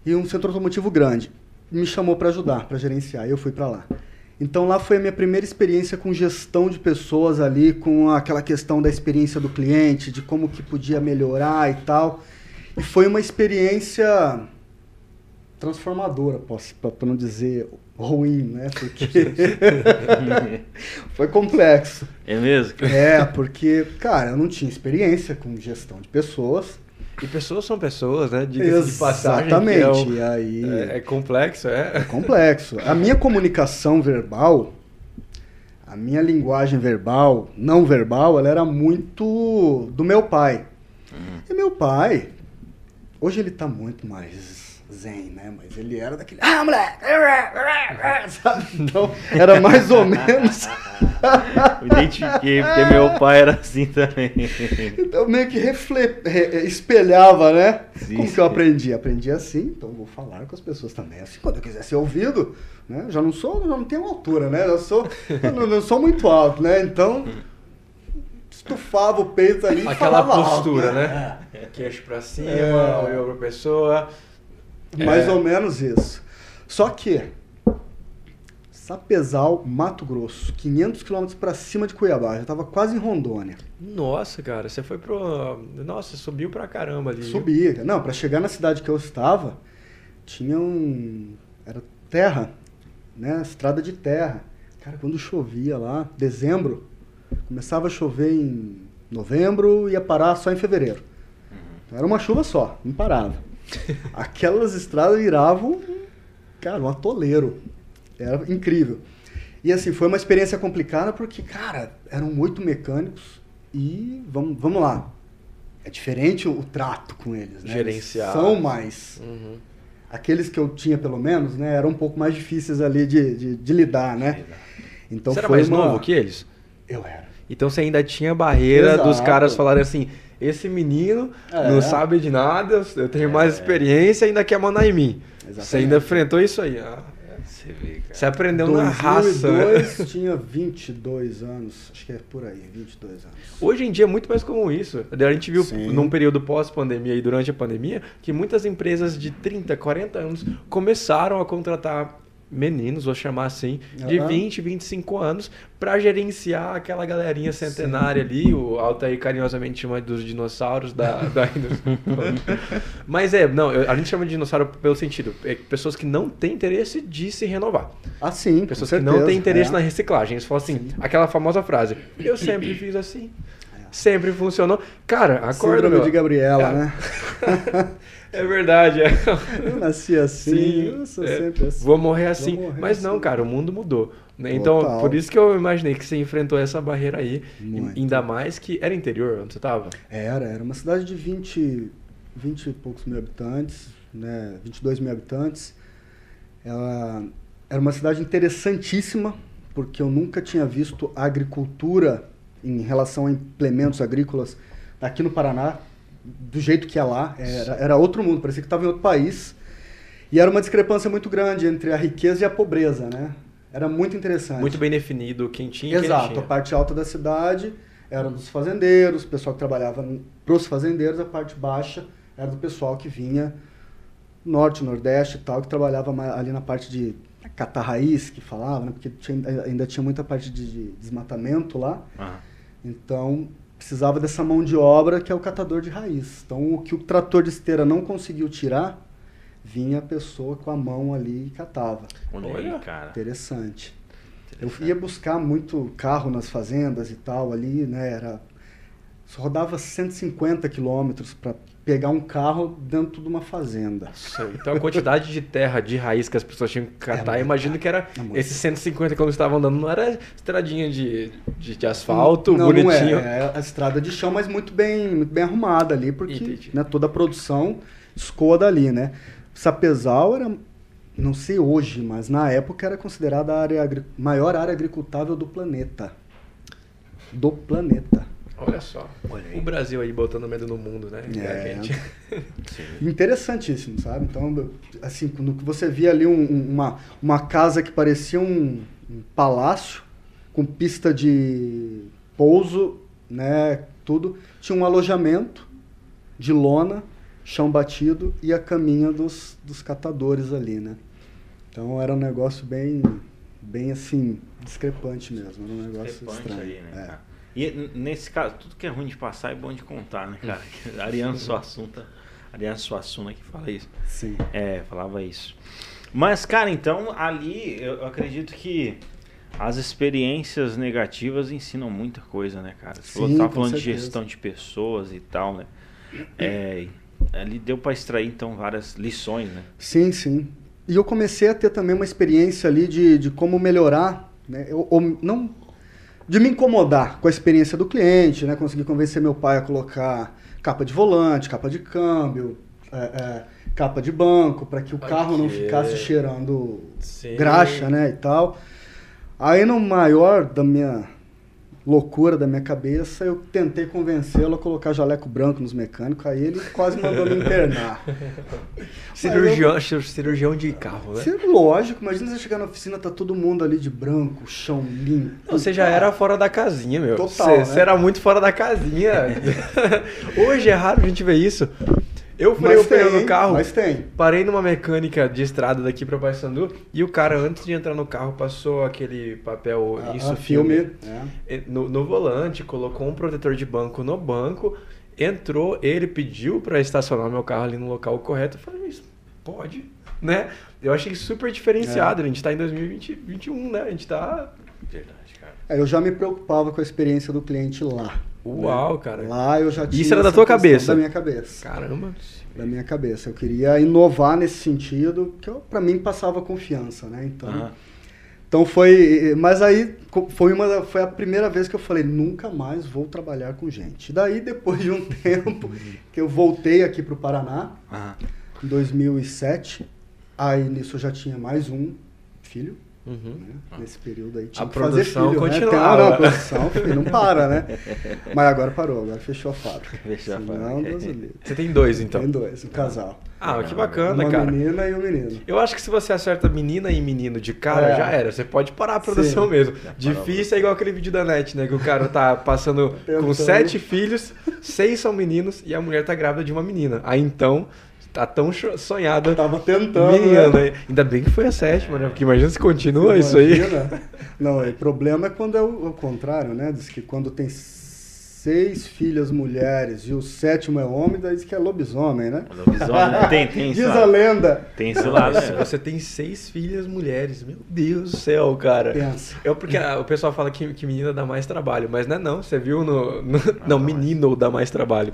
e um centro automotivo grande. Me chamou para ajudar, para gerenciar, eu fui para lá. Então lá foi a minha primeira experiência com gestão de pessoas ali, com aquela questão da experiência do cliente, de como que podia melhorar e tal. E foi uma experiência transformadora, posso para não dizer ruim, né? Porque *laughs* foi complexo. É mesmo? É, porque, cara, eu não tinha experiência com gestão de pessoas. E pessoas são pessoas, né? Diga-se de passagem. Exatamente. É, um, aí, é, é, complexo, é? É complexo. A minha comunicação verbal, a minha linguagem verbal, não verbal, ela era muito do meu pai. Uhum. E meu pai, hoje ele está muito mais zen, né? Mas ele era daquele. Ah, moleque! *laughs* Sabe? Então, era mais ou menos. *laughs* Me identifiquei, porque meu pai era assim também. Então, meio que refle... espelhava, né? Sim, Como sim. que eu aprendi? Aprendi assim, então vou falar com as pessoas também. Assim, quando eu quiser ser ouvido, né? Já não sou, já não tenho altura, né? Eu sou, eu não, não sou muito alto, né? Então estufava o peito ali Aquela postura, alto, né? né? Queixo pra cima, é... olhou pra pessoa. Mais é. ou menos isso. Só que Sapezal, Mato Grosso, 500 quilômetros para cima de Cuiabá, já estava quase em Rondônia. Nossa, cara, você foi pro, nossa, subiu pra caramba ali. Subia. Não, para chegar na cidade que eu estava, tinha um era terra, né, estrada de terra. Cara, quando chovia lá, dezembro, começava a chover em novembro e ia parar só em fevereiro. Uhum. Então, era uma chuva só, não parava. *laughs* Aquelas estradas viravam, cara, um atoleiro. Era incrível. E assim, foi uma experiência complicada porque, cara, eram oito mecânicos e vamos, vamos lá. É diferente o, o trato com eles, né? Gerenciar. são mais. Uhum. Aqueles que eu tinha, pelo menos, né, eram um pouco mais difíceis ali de, de, de lidar, né? Então você era mais uma... novo que eles? Eu era. Então você ainda tinha barreira Exato. dos caras falarem assim, esse menino é. não sabe de nada, eu tenho é. mais experiência e ainda quer mandar em mim. Exatamente. Você ainda enfrentou isso aí. Ah, você, vê, cara. você aprendeu 2002, na raça. Né? *laughs* tinha 22 anos, acho que é por aí, 22 anos. Hoje em dia é muito mais comum isso. A gente viu Sim. num período pós-pandemia e durante a pandemia que muitas empresas de 30, 40 anos começaram a contratar meninos, vou chamar assim, de uhum. 20, 25 anos, para gerenciar aquela galerinha centenária Sim. ali, o Altair carinhosamente chama dos dinossauros da, *laughs* da Mas é, não, a gente chama de dinossauro pelo sentido, é pessoas que não têm interesse de se renovar. Ah, sim. Pessoas que não têm interesse é. na reciclagem. Eles falam assim, sim. aquela famosa frase, eu sempre *clears throat* fiz assim. Sempre funcionou. Cara, acorda. Síndrome meu. de Gabriela, é. né? *laughs* É verdade. É. Eu nasci assim, Sim, eu sou é, sempre assim. Vou morrer assim. Vou morrer Mas assim. não, cara, o mundo mudou. Né? Então, Total. por isso que eu imaginei que você enfrentou essa barreira aí. Muito. Ainda mais que era interior onde você estava. Era, era uma cidade de 20, 20 e poucos mil habitantes, né? 22 mil habitantes. Ela era uma cidade interessantíssima, porque eu nunca tinha visto agricultura em relação a implementos agrícolas aqui no Paraná do jeito que é lá. Era, era outro mundo, parecia que estava em outro país. E era uma discrepância muito grande entre a riqueza e a pobreza, né? Era muito interessante. Muito bem definido quem tinha Exato. Quem a parte alta da cidade era dos fazendeiros, o pessoal que trabalhava para os fazendeiros. A parte baixa era do pessoal que vinha norte, nordeste e tal, que trabalhava ali na parte de catar raiz, que falava, né? Porque tinha, ainda tinha muita parte de, de desmatamento lá. Uhum. Então, precisava dessa mão de obra que é o catador de raiz. Então, o que o trator de esteira não conseguiu tirar, vinha a pessoa com a mão ali e catava. Olha, cara. Interessante. Interessante. Eu ia buscar muito carro nas fazendas e tal ali, né? Era só rodava 150 quilômetros para pegar um carro dentro de uma fazenda. Então a quantidade de terra, de raiz que as pessoas tinham que catar, é, imagino que era é esses 150 quando estavam andando, não era estradinha de, de, de asfalto, não, bonitinho. Não é, é a estrada de chão, mas muito bem, muito bem arrumada ali, porque né, toda a produção escoa dali, né? Sapezal era, não sei hoje, mas na época era considerada a área, maior área agricultável do planeta. Do planeta. Olha só. Olha o Brasil aí botando medo no mundo, né? É. *laughs* Interessantíssimo, sabe? Então, assim, quando você via ali um, uma, uma casa que parecia um, um palácio, com pista de pouso, né? Tudo. Tinha um alojamento de lona, chão batido e a caminha dos, dos catadores ali, né? Então era um negócio bem, bem assim, discrepante mesmo. Era um negócio estranho. Aí, né, é. E nesse caso, tudo que é ruim de passar é bom de contar, né, cara? *laughs* *laughs* Ariano Suassuna, Ariano Suassuna que fala isso. Sim. É, falava isso. Mas, cara, então ali eu acredito que as experiências negativas ensinam muita coisa, né, cara? Você Sim, tá falando de gestão de pessoas e tal, né? É, ali deu para extrair, então, várias lições, né? Sim, sim. E eu comecei a ter também uma experiência ali de, de como melhorar, né? Eu, ou, não de me incomodar com a experiência do cliente, né? Conseguir convencer meu pai a colocar capa de volante, capa de câmbio, é, é, capa de banco, para que o carro não ficasse cheirando Sim. graxa, né? E tal. Aí no maior da minha loucura da minha cabeça, eu tentei convencê-lo a colocar jaleco branco nos mecânicos, aí ele quase mandou me internar. *laughs* cirurgião, eu... cirurgião de carro, né? Lógico, imagina você chegar na oficina, tá todo mundo ali de branco, chão limpo. Você já era fora da casinha, meu. Total, você, né? você era muito fora da casinha. *laughs* Hoje é raro a gente ver isso. Eu furei o pneu no carro. Mas tem. Parei numa mecânica de estrada daqui para Paysandu e o cara, antes de entrar no carro, passou aquele papel ah, isso filme, é. no, no volante, colocou um protetor de banco no banco, entrou, ele pediu para estacionar meu carro ali no local correto. Eu falei, isso pode, né? Eu achei super diferenciado. É. A gente tá em 2021, né? A gente tá. Verdade, cara. É, eu já me preocupava com a experiência do cliente lá. Uau, né? cara. Lá eu já tinha. Isso era da tua cabeça? Da minha cabeça. Caramba. Da minha cabeça. Eu queria inovar nesse sentido, que para mim passava confiança, né? Então. Uhum. Então foi, mas aí foi uma foi a primeira vez que eu falei nunca mais vou trabalhar com gente. Daí depois de um *laughs* tempo que eu voltei aqui para o Paraná, em 2007, aí nisso eu já tinha mais um filho. Uhum. Né? Nesse período aí. Tinha a produção filho, continuava. Né? Não, a produção filho, não para, né? Mas agora parou, agora fechou a fábrica. Fechou a fábrica. *laughs* Você tem dois, então? Tem dois, um casal. Ah, que bacana, Uma cara. Uma menina e um menino. Eu acho que se você acerta menina e menino de cara, é. já era. Você pode parar a produção Sim. mesmo. Difícil é igual aquele vídeo da net, né? Que o cara tá passando *laughs* com sete filhos, seis são meninos e a mulher tá grávida de uma menina. Aí então tá tão sonhada. Tava tentando. Menina, né? Ainda bem que foi a sétima, né? Porque imagina se continua isso aí. Não, o problema é quando é o, o contrário, né? Diz que quando tem seis filhas mulheres e o sétimo é homem, daí diz que é lobisomem, né? Lobisomem, tem, tem *laughs* Diz a lenda. Tem esse lado. Se você tem seis filhas mulheres, meu Deus do céu, cara. Pensa. É porque o pessoal fala que, que menina dá mais trabalho, mas não é não. Você viu no. no não, menino dá mais trabalho.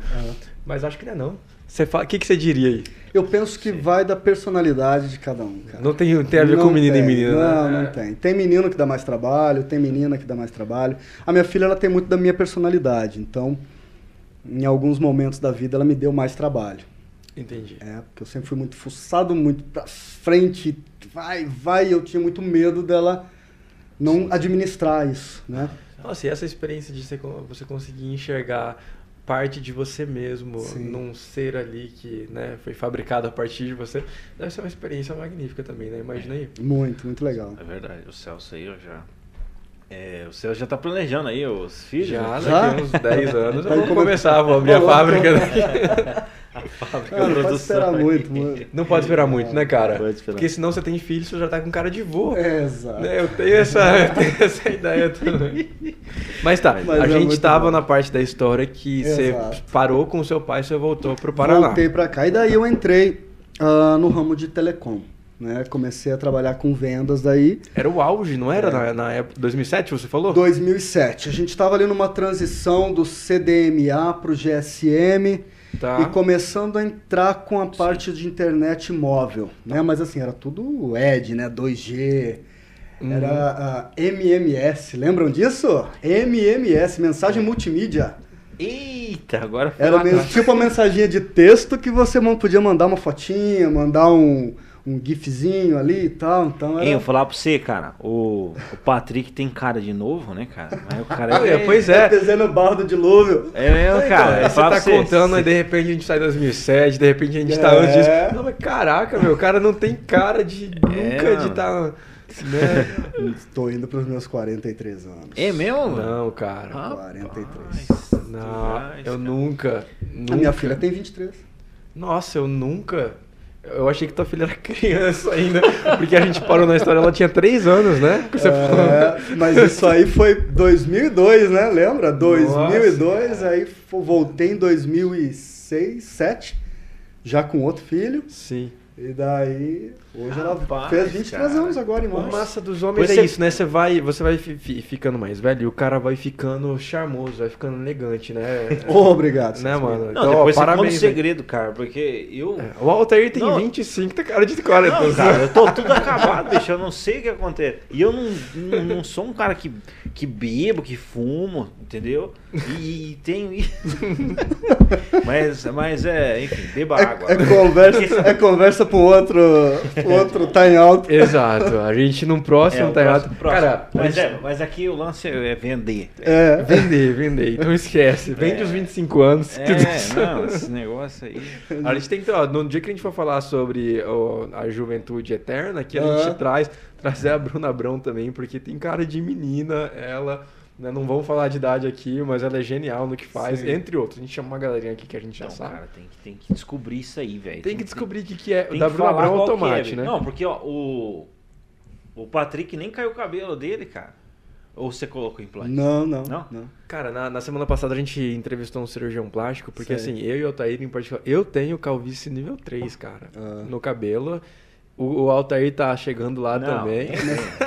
Mas acho que não é não. Você fala, o que, que você diria aí? Eu penso que Sim. vai da personalidade de cada um, cara. Não tem, tem a ver não com menino tem. e menina, Não, né? não tem. Tem menino que dá mais trabalho, tem menina que dá mais trabalho. A minha filha, ela tem muito da minha personalidade, então, em alguns momentos da vida, ela me deu mais trabalho. Entendi. É, porque eu sempre fui muito fuçado, muito pra frente, vai, vai, eu tinha muito medo dela não Sim. administrar isso, né? Nossa, e essa experiência de você conseguir enxergar parte de você mesmo, Sim. num ser ali que né, foi fabricado a partir de você, deve ser uma experiência magnífica também, né? Imagina aí. Muito, muito legal. É verdade. O Celso aí, eu já... É, o Celso já está planejando aí os filhos? Já, né? daqui uns 10 anos eu vou começar, vou abrir a fábrica daqui. *laughs* A fábrica ah, não pode esperar muito, mano. Não pode esperar muito, né, cara? Pode esperar. Porque senão você tem filho, você já tá com cara de vô. É, exato. Né? Eu, tenho essa, *laughs* eu tenho essa ideia também. Mas tá, Mas a é gente tava bom. na parte da história que exato. você parou com o seu pai e você voltou pro Paraná. Voltei pra cá. E daí eu entrei uh, no ramo de telecom. Né? Comecei a trabalhar com vendas daí. Era o auge, não era? É. Na, na época 2007, você falou? 2007. A gente estava ali numa transição do CDMA para o GSM. Tá. E começando a entrar com a parte Sim. de internet móvel, né? Mas assim, era tudo ED, né? 2G. Uhum. Era a MMS, lembram disso? MMS, mensagem multimídia. Eita, agora foi Era mesmo, tipo uma mensagem de texto que você podia mandar uma fotinha, mandar um, um gifzinho ali e tal. Então era... Ei, eu vou falar pra você, cara, o, o Patrick tem cara de novo, né, cara? Mas o cara é, pois é. Tá no barro do dilúvio. É mesmo, cara. Então, você tá você, contando, e de repente a gente sai em 2007, de repente a gente é. tá antes disso. Não, mas caraca, meu, o cara não tem cara de é, nunca de estar... Tá né? *laughs* Estou indo para os meus 43 anos. É mesmo? Não, cara. 43. Não, eu nunca, nunca. A minha filha tem 23. Nossa, eu nunca. Eu achei que tua filha era *laughs* criança ainda, porque a gente parou na história, ela tinha 3 anos, né? Você *laughs* é, mas isso aí foi 2002, né? Lembra? 2002, Nossa. aí voltei em 2006, 2007, já com outro filho. Sim. E daí, hoje Rapaz, ela fez 23 cara. anos agora em março. A massa dos homens é isso, né? Você vai, você vai ficando mais velho e o cara vai ficando charmoso, vai ficando elegante, né? *laughs* oh, obrigado. Né, mano? Não, então, depois ó, parabéns, você segredo, cara, porque eu... É, o Altair tem não, 25, tem cara de 40. Não, cara, eu tô tudo acabado, bicho, eu não sei o que acontece. E eu não, não, não sou um cara que, que bebo, que fumo, entendeu? E, e tenho... *laughs* mas, mas é, enfim, beba é, água. É conversa, é conversa pro outro, outro tá em alto. Exato. A gente num próximo é, tá em alto. Cara, mas, gente... é, mas aqui o lance é vender. É. Vender, vender. Então esquece. Vende é. os 25 anos. É, não, esse negócio aí. A gente tem que, ó, no dia que a gente for falar sobre ó, a juventude eterna, que a gente traz, trazer a Bruna Abrão também, porque tem cara de menina, ela né? Não vamos falar de idade aqui, mas ela é genial no que faz, Sim. entre outros. A gente chama uma galerinha aqui que a gente já sabe. Cara, tem que, tem que descobrir isso aí, velho. Tem, tem, que descobrir o que, que é. Da Bruna Abrão Automate, é, né? Não, porque ó, o, o Patrick nem caiu o cabelo dele, cara. Ou você colocou implante? Não, não. Não? não. Cara, na, na, semana passada a gente entrevistou um cirurgião plástico, porque assim, eu e o Altair em particular, eu tenho calvície nível 3, cara, ah. no cabelo. O, o Altair tá chegando lá não, também.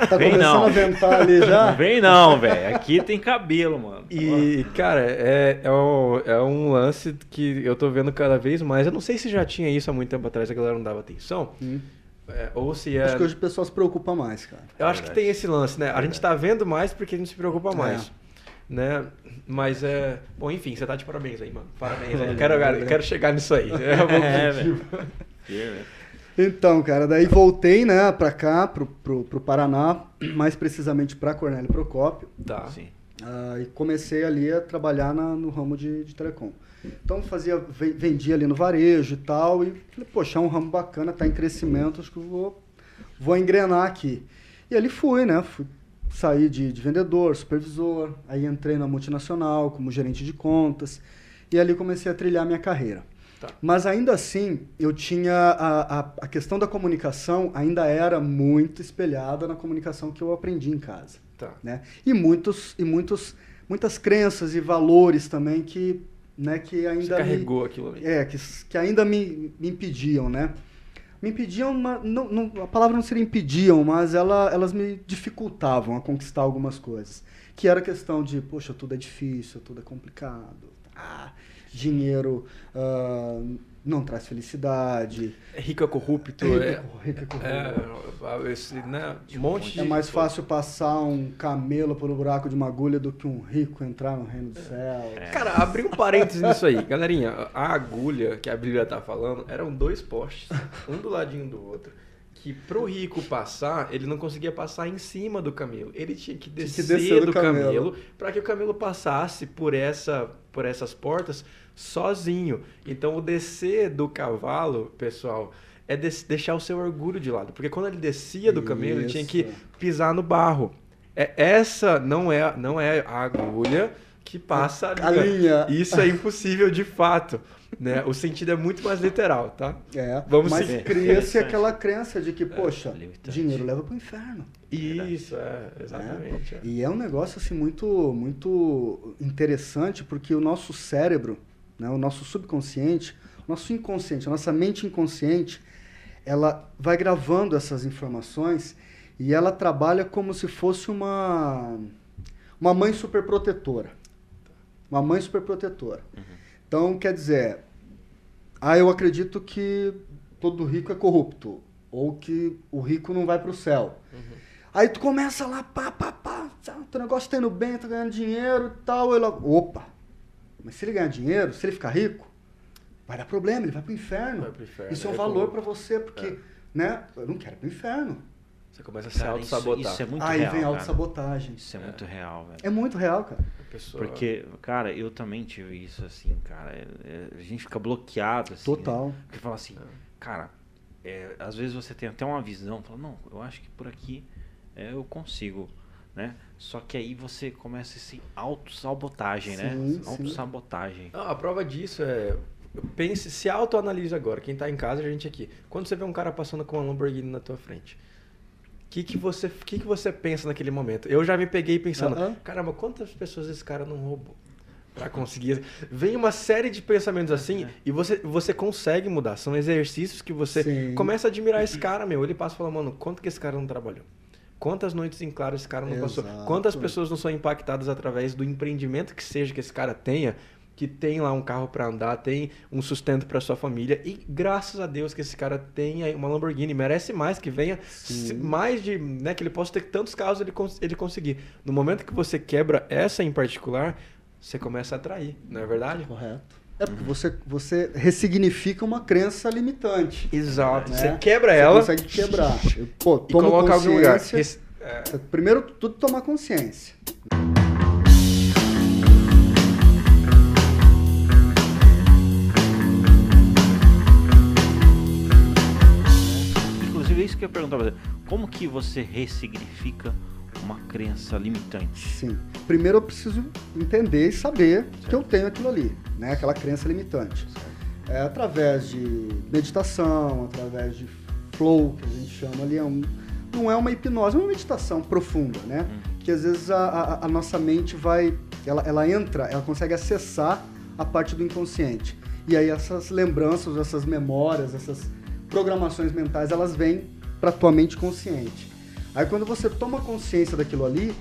tá vem começando não. a ventar ali já? *laughs* Vem não, velho. Aqui tem cabelo, mano. E, cara, é, é, um, é um lance que eu tô vendo cada vez mais. Eu não sei se já tinha isso há muito tempo atrás, a galera não dava atenção. Hum. É, ou se é... Acho que hoje o pessoal se preocupa mais, cara. Eu acho que tem esse lance, né? A gente tá vendo mais porque a gente se preocupa mais. É. Né? Mas é. Bom, enfim, você tá de parabéns aí, mano. Parabéns aí. quero, quero chegar nisso aí. *laughs* É, é velho. Então, cara, daí voltei, né, pra cá, pro, pro, pro Paraná, mais precisamente pra Cornélio Procópio. Tá. Sim. Uh, e comecei ali a trabalhar na, no ramo de, de telecom. Então fazia, vendia ali no varejo e tal, e falei, poxa, é um ramo bacana, tá em crescimento, acho que eu vou, vou engrenar aqui. E ali fui, né, fui sair de, de vendedor, supervisor, aí entrei na multinacional como gerente de contas, e ali comecei a trilhar minha carreira. Tá. Mas ainda assim, eu tinha. A, a, a, questão da comunicação ainda era muito espelhada na comunicação que eu aprendi em casa. Tá. Né? E, muitos, e muitos, muitas crenças e valores também que, né, que ainda. Você carregou me, aquilo ali. É, que, que ainda me, me impediam, né? Me impediam, não, não, a palavra não seria impediam, mas ela, elas me dificultavam a conquistar algumas coisas. Que era a questão de, poxa, tudo é difícil, tudo é complicado. Ah, dinheiro uh, não traz felicidade. É rico é corrupto. É, é, rico é corrupto. É, esse, né, um monte de... é mais fácil passar um camelo por um buraco de uma agulha do que um rico entrar no reino do céu. É. Cara, abri um parênteses nisso aí. Galerinha, a agulha que a Bíblia tá falando eram dois postes, um do ladinho do outro que pro rico passar, ele não conseguia passar em cima do camelo. Ele tinha que descer, tinha que descer do, do, camelo, camelo para que o camelo passasse por essa por essas portas sozinho. Então o descer do cavalo, pessoal, é deixar o seu orgulho de lado, porque quando ele descia do camelo, Isso. ele tinha que pisar no barro. É, essa não é não é a agulha que passa a linha. Isso é impossível de fato. Né? O sentido é muito mais literal, tá? É, Vamos mas cria-se aquela crença de que, é, poxa, é, dinheiro leva para o inferno. Isso, é, exatamente. É. E é um negócio assim muito, muito interessante, porque o nosso cérebro, né, o nosso subconsciente, o nosso inconsciente, a nossa mente inconsciente, ela vai gravando essas informações e ela trabalha como se fosse uma, uma mãe superprotetora. Uma mãe superprotetora. Uhum. Então, quer dizer, Ah, eu acredito que todo rico é corrupto. Ou que o rico não vai para o céu. Uhum. Aí tu começa lá, pá, pá, pá, tá, teu negócio tá indo bem, tá ganhando dinheiro e tal. Ele, opa, mas se ele ganhar dinheiro, se ele ficar rico, vai dar problema, ele vai pro inferno. Vai pro inferno. Isso é um é valor para você, porque, é. né, eu não quero ir pro inferno. Você começa a se auto-sabotar. Isso, isso, é muito Aí real. Aí vem auto-sabotagem. Isso é, é, muito real, velho. É muito real, cara. Pessoa... Porque, cara, eu também tive isso, assim, cara. É, é, a gente fica bloqueado, assim. Total. Né? Porque fala assim, cara, às vezes você tem até uma visão, fala, não, eu acho que por aqui eu consigo, né? Só que aí você começa esse auto-sabotagem, né? Auto-sabotagem. A prova disso é pense, se autoanalise agora. Quem está em casa, a gente aqui. Quando você vê um cara passando com uma Lamborghini na tua frente, que, que, você, que, que você pensa naquele momento? Eu já me peguei pensando, caramba, quantas pessoas esse cara não roubou? Pra conseguir. Vem uma série de pensamentos assim é. e você, você consegue mudar. São exercícios que você Sim. começa a admirar esse cara, meu. Ele passa e fala, mano, quanto que esse cara não trabalhou? Quantas noites em claro esse cara não Exato. passou? Quantas pessoas não são impactadas através do empreendimento que seja que esse cara tenha que tem lá um carro para andar, tem um sustento para sua família e graças a Deus que esse cara tenha uma Lamborghini, merece mais que venha Sim. mais de, né, que ele possa ter tantos carros ele ele conseguir. No momento que você quebra essa em particular, você começa a atrair, não é verdade? Correto. É porque você, você ressignifica uma crença limitante. Exato. Né? Você quebra você ela. Você consegue quebrar. Pô, toma e coloca algum lugar. É. Primeiro, tudo tomar consciência. Isso que eu pergunto pra você. Como que você ressignifica uma crença limitante? Sim. Primeiro eu preciso entender e saber certo. que eu tenho aquilo ali, né? Aquela crença limitante. É através de meditação, através de flow, que a gente chama ali, é um, não é uma hipnose, é uma meditação profunda, né? Hum. Que às vezes a, a, a, nossa mente vai, ela, ela entra, ela consegue acessar a parte do inconsciente. E aí essas lembranças, essas memórias, essas programações mentais, elas vêm para tua mente consciente. Aí quando você toma consciência daquilo ali,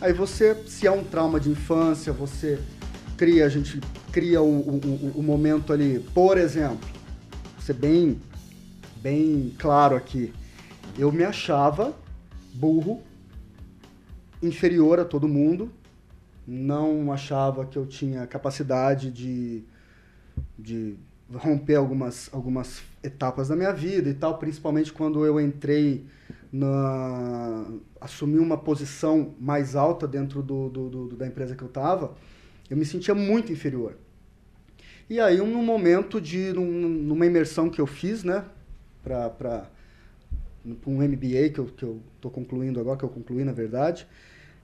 aí você, se há um trauma de infância, você cria, a gente cria o, o, o momento ali, por exemplo, ser bem, bem claro aqui, eu me achava burro, inferior a todo mundo, não achava que eu tinha capacidade de, de romper algumas, algumas etapas da minha vida e tal, principalmente quando eu entrei na assumi uma posição mais alta dentro do, do, do da empresa que eu estava, eu me sentia muito inferior. E aí, num momento de num, numa imersão que eu fiz, né, para um MBA que eu que eu tô concluindo agora, que eu concluí na verdade,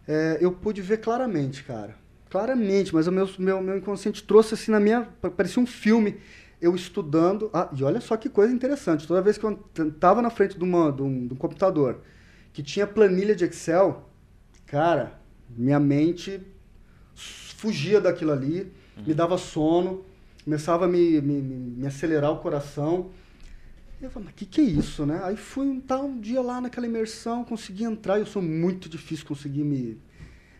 é, eu pude ver claramente, cara, claramente, mas o meu, meu, meu inconsciente trouxe assim na minha. parecia um filme eu estudando. Ah, e olha só que coisa interessante. Toda vez que eu estava na frente de, uma, de, um, de um computador que tinha planilha de Excel, cara, minha mente fugia daquilo ali, uhum. me dava sono, começava a me, me, me acelerar o coração. Eu falei, mas o que, que é isso, né? Aí fui um, tá, um dia lá naquela imersão, consegui entrar, e eu sou muito difícil conseguir me,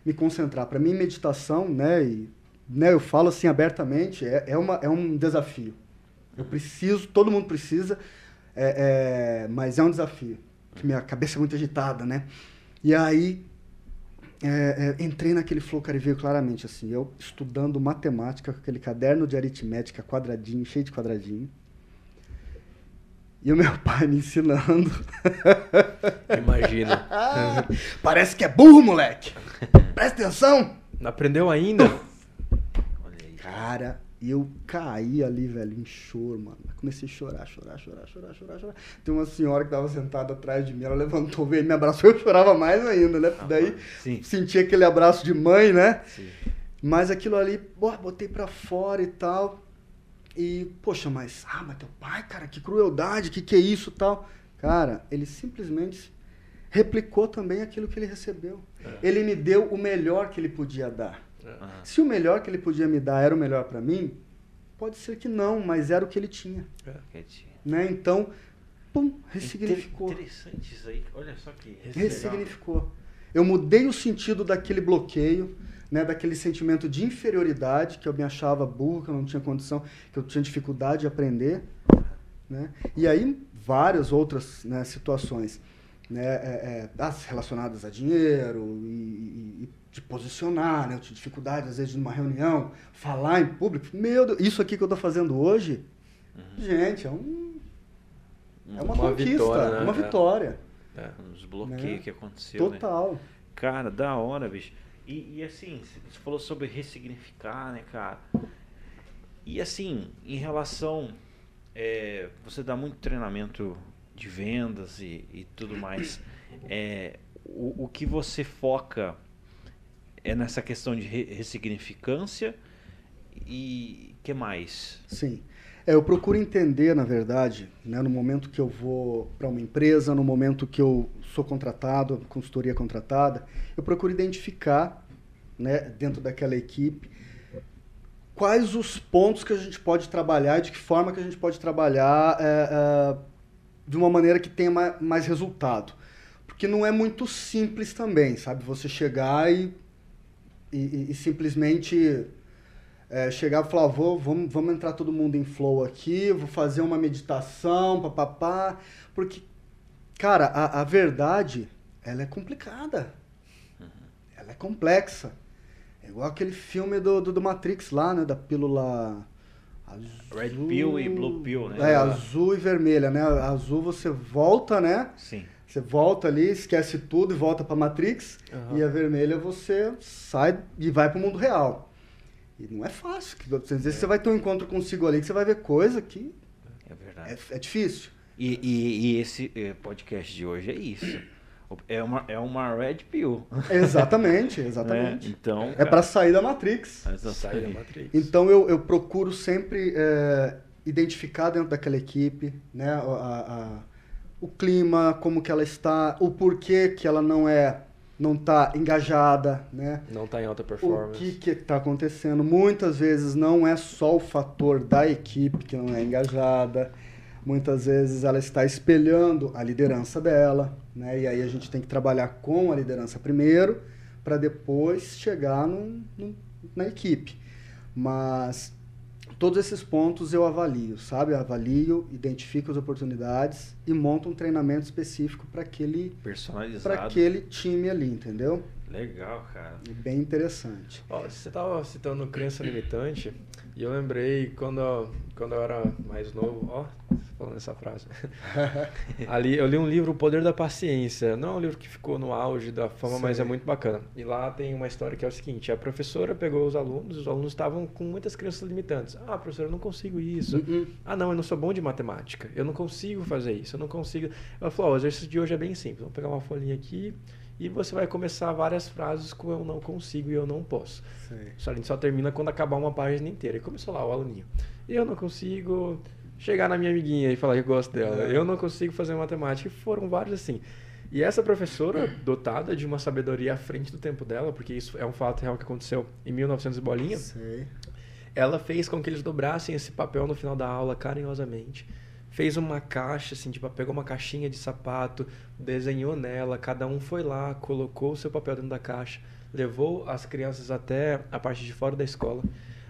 me concentrar. Para mim, meditação, né, e, né, eu falo assim abertamente, é, é, uma, é um desafio. Eu preciso, todo mundo precisa, é, é, mas é um desafio. Minha cabeça é muito agitada, né? E aí é, é, entrei naquele flow, cara, e veio claramente assim, eu estudando matemática com aquele caderno de aritmética quadradinho, cheio de quadradinho. E o meu *laughs* pai me ensinando. Imagina. *laughs* Parece que é burro, moleque. Presta atenção. Não aprendeu ainda? Cara, e eu caí ali, velho, em choro, mano. Comecei a chorar, chorar, chorar, chorar, chorar, chorar. Tem uma senhora que tava sentada atrás de mim, ela levantou, veio, me abraçou, eu chorava mais ainda, né? Ah, Daí sim. senti aquele abraço de mãe, né? Sim. Mas aquilo ali, pô, botei pra fora e tal. E, poxa, mas, ah, mas teu pai, cara, que crueldade, que que é isso tal. Cara, ele simplesmente replicou também aquilo que ele recebeu. É. Ele me deu o melhor que ele podia dar. Uhum. Se o melhor que ele podia me dar era o melhor para mim, pode ser que não, mas era o que ele tinha. É. Né? Então, pum, ressignificou. Interessante isso aí. Olha só que ressignificou. Eu mudei o sentido daquele bloqueio, né, daquele sentimento de inferioridade, que eu me achava burro, que eu não tinha condição, que eu tinha dificuldade de aprender. Né? E aí, várias outras né, situações né, é, é, relacionadas a dinheiro e, e, e posicionar, né? Eu tinha dificuldade, às vezes, numa reunião, falar em público. Meu Deus, isso aqui que eu estou fazendo hoje, uhum. gente, é um. É uma, uma conquista, vitória, né? uma é. vitória. É, uns bloqueios né? que aconteceu. Né? Total. Né? Cara, da hora, bicho. E, e, assim, você falou sobre ressignificar, né, cara? E assim, em relação. É, você dá muito treinamento de vendas e, e tudo mais. É, o, o que você foca é nessa questão de ressignificância e que mais? Sim. É, eu procuro entender, na verdade, né, no momento que eu vou para uma empresa, no momento que eu sou contratado, consultoria contratada, eu procuro identificar, né, dentro daquela equipe, quais os pontos que a gente pode trabalhar e de que forma que a gente pode trabalhar é, é, de uma maneira que tenha mais, resultado. Porque não é muito simples também, sabe? Você chegar e e, e, simplesmente é, chegar e falar, vou, vamos, vamos entrar todo mundo em flow aqui, vou fazer uma meditação, papapá, porque, cara, a, a verdade, ela é complicada, uhum. ela é complexa, é igual aquele filme do, do, do Matrix lá, né, da pílula... Azul... Red Pill e Blue Pill, né? É, azul e vermelha, né? Azul você volta, né? Sim. Você volta ali, esquece tudo e volta para Matrix. Uhum. E a vermelha você sai e vai para o mundo real. E não é fácil. Às vezes é. você vai ter um encontro consigo ali que você vai ver coisa que é, verdade. é, é difícil. E, e, e, esse eh, podcast de hoje é isso. É uma, é uma red pill. Exatamente, *laughs* exatamente. É, então, é para sair da Matrix. Sair da Matrix. Então eu, eu procuro sempre é, identificar dentro daquela equipe né, a, a o clima, como que ela está, o porquê que ela não é não está engajada, né? Não está em alta performance. O que que está acontecendo? Muitas vezes não é só o fator da equipe que não é engajada. Muitas vezes ela está espelhando a liderança dela, né? E aí a gente tem que trabalhar com a liderança primeiro para depois chegar no, no, na equipe. Mas todos esses pontos eu avalio, sabe? Eu avalio, identifico as oportunidades e monto um treinamento específico para aquele personalizado para aquele time ali, entendeu? Legal, cara. Bem interessante. Ó, você estava citando crença limitante e eu lembrei quando, quando eu era mais novo, ó, falando essa frase. *laughs* Ali eu li um livro, O Poder da Paciência. Não é um livro que ficou no auge da fama, Sei. mas é muito bacana. E lá tem uma história que é o seguinte: a professora pegou os alunos, os alunos estavam com muitas crenças limitantes. Ah, professora, eu não consigo isso. Uh -uh. Ah, não, eu não sou bom de matemática. Eu não consigo fazer isso. Eu não consigo. Ela falou: oh, o exercício de hoje é bem simples. Vamos pegar uma folhinha aqui e você vai começar várias frases com eu não consigo e eu não posso. Sim. A gente só termina quando acabar uma página inteira. E começou lá o aluninho. Eu não consigo chegar na minha amiguinha e falar que eu gosto dela. É. Eu não consigo fazer matemática. E foram vários assim. E essa professora, dotada de uma sabedoria à frente do tempo dela, porque isso é um fato real que aconteceu em 1900 bolinha, Sei. ela fez com que eles dobrassem esse papel no final da aula carinhosamente fez uma caixa, assim, tipo, pegou uma caixinha de sapato, desenhou nela, cada um foi lá, colocou o seu papel dentro da caixa, levou as crianças até a parte de fora da escola.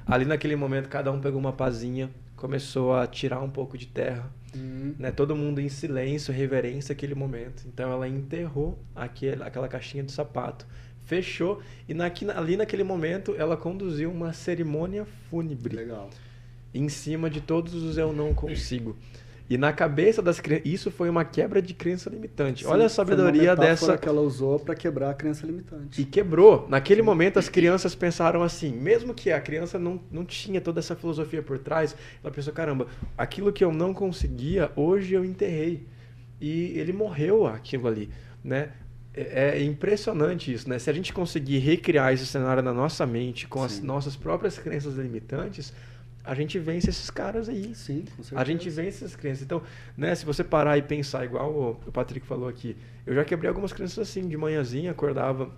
Ali naquele momento, cada um pegou uma pazinha, começou a tirar um pouco de terra, uhum. né? Todo mundo em silêncio, reverência aquele momento. Então ela enterrou aquele, aquela caixinha de sapato, fechou e naqui, ali naquele momento ela conduziu uma cerimônia fúnebre. Legal. Em cima de todos os eu não consigo. E na cabeça das crianças, isso foi uma quebra de crença limitante. Sim, Olha a sabedoria dessa. que ela usou para quebrar a crença limitante. E quebrou. Naquele momento, as crianças pensaram assim, mesmo que a criança não, não tinha toda essa filosofia por trás, ela pensou: caramba, aquilo que eu não conseguia, hoje eu enterrei. E ele morreu aquilo ali. Né? É, é impressionante isso, né? Se a gente conseguir recriar esse cenário na nossa mente com Sim. as nossas próprias crenças limitantes, a gente vence esses caras aí. Sim, com certeza. A gente vence essas crianças. Então, né, se você parar e pensar igual o Patrick falou aqui, eu já quebrei algumas crianças assim, de manhãzinha, acordava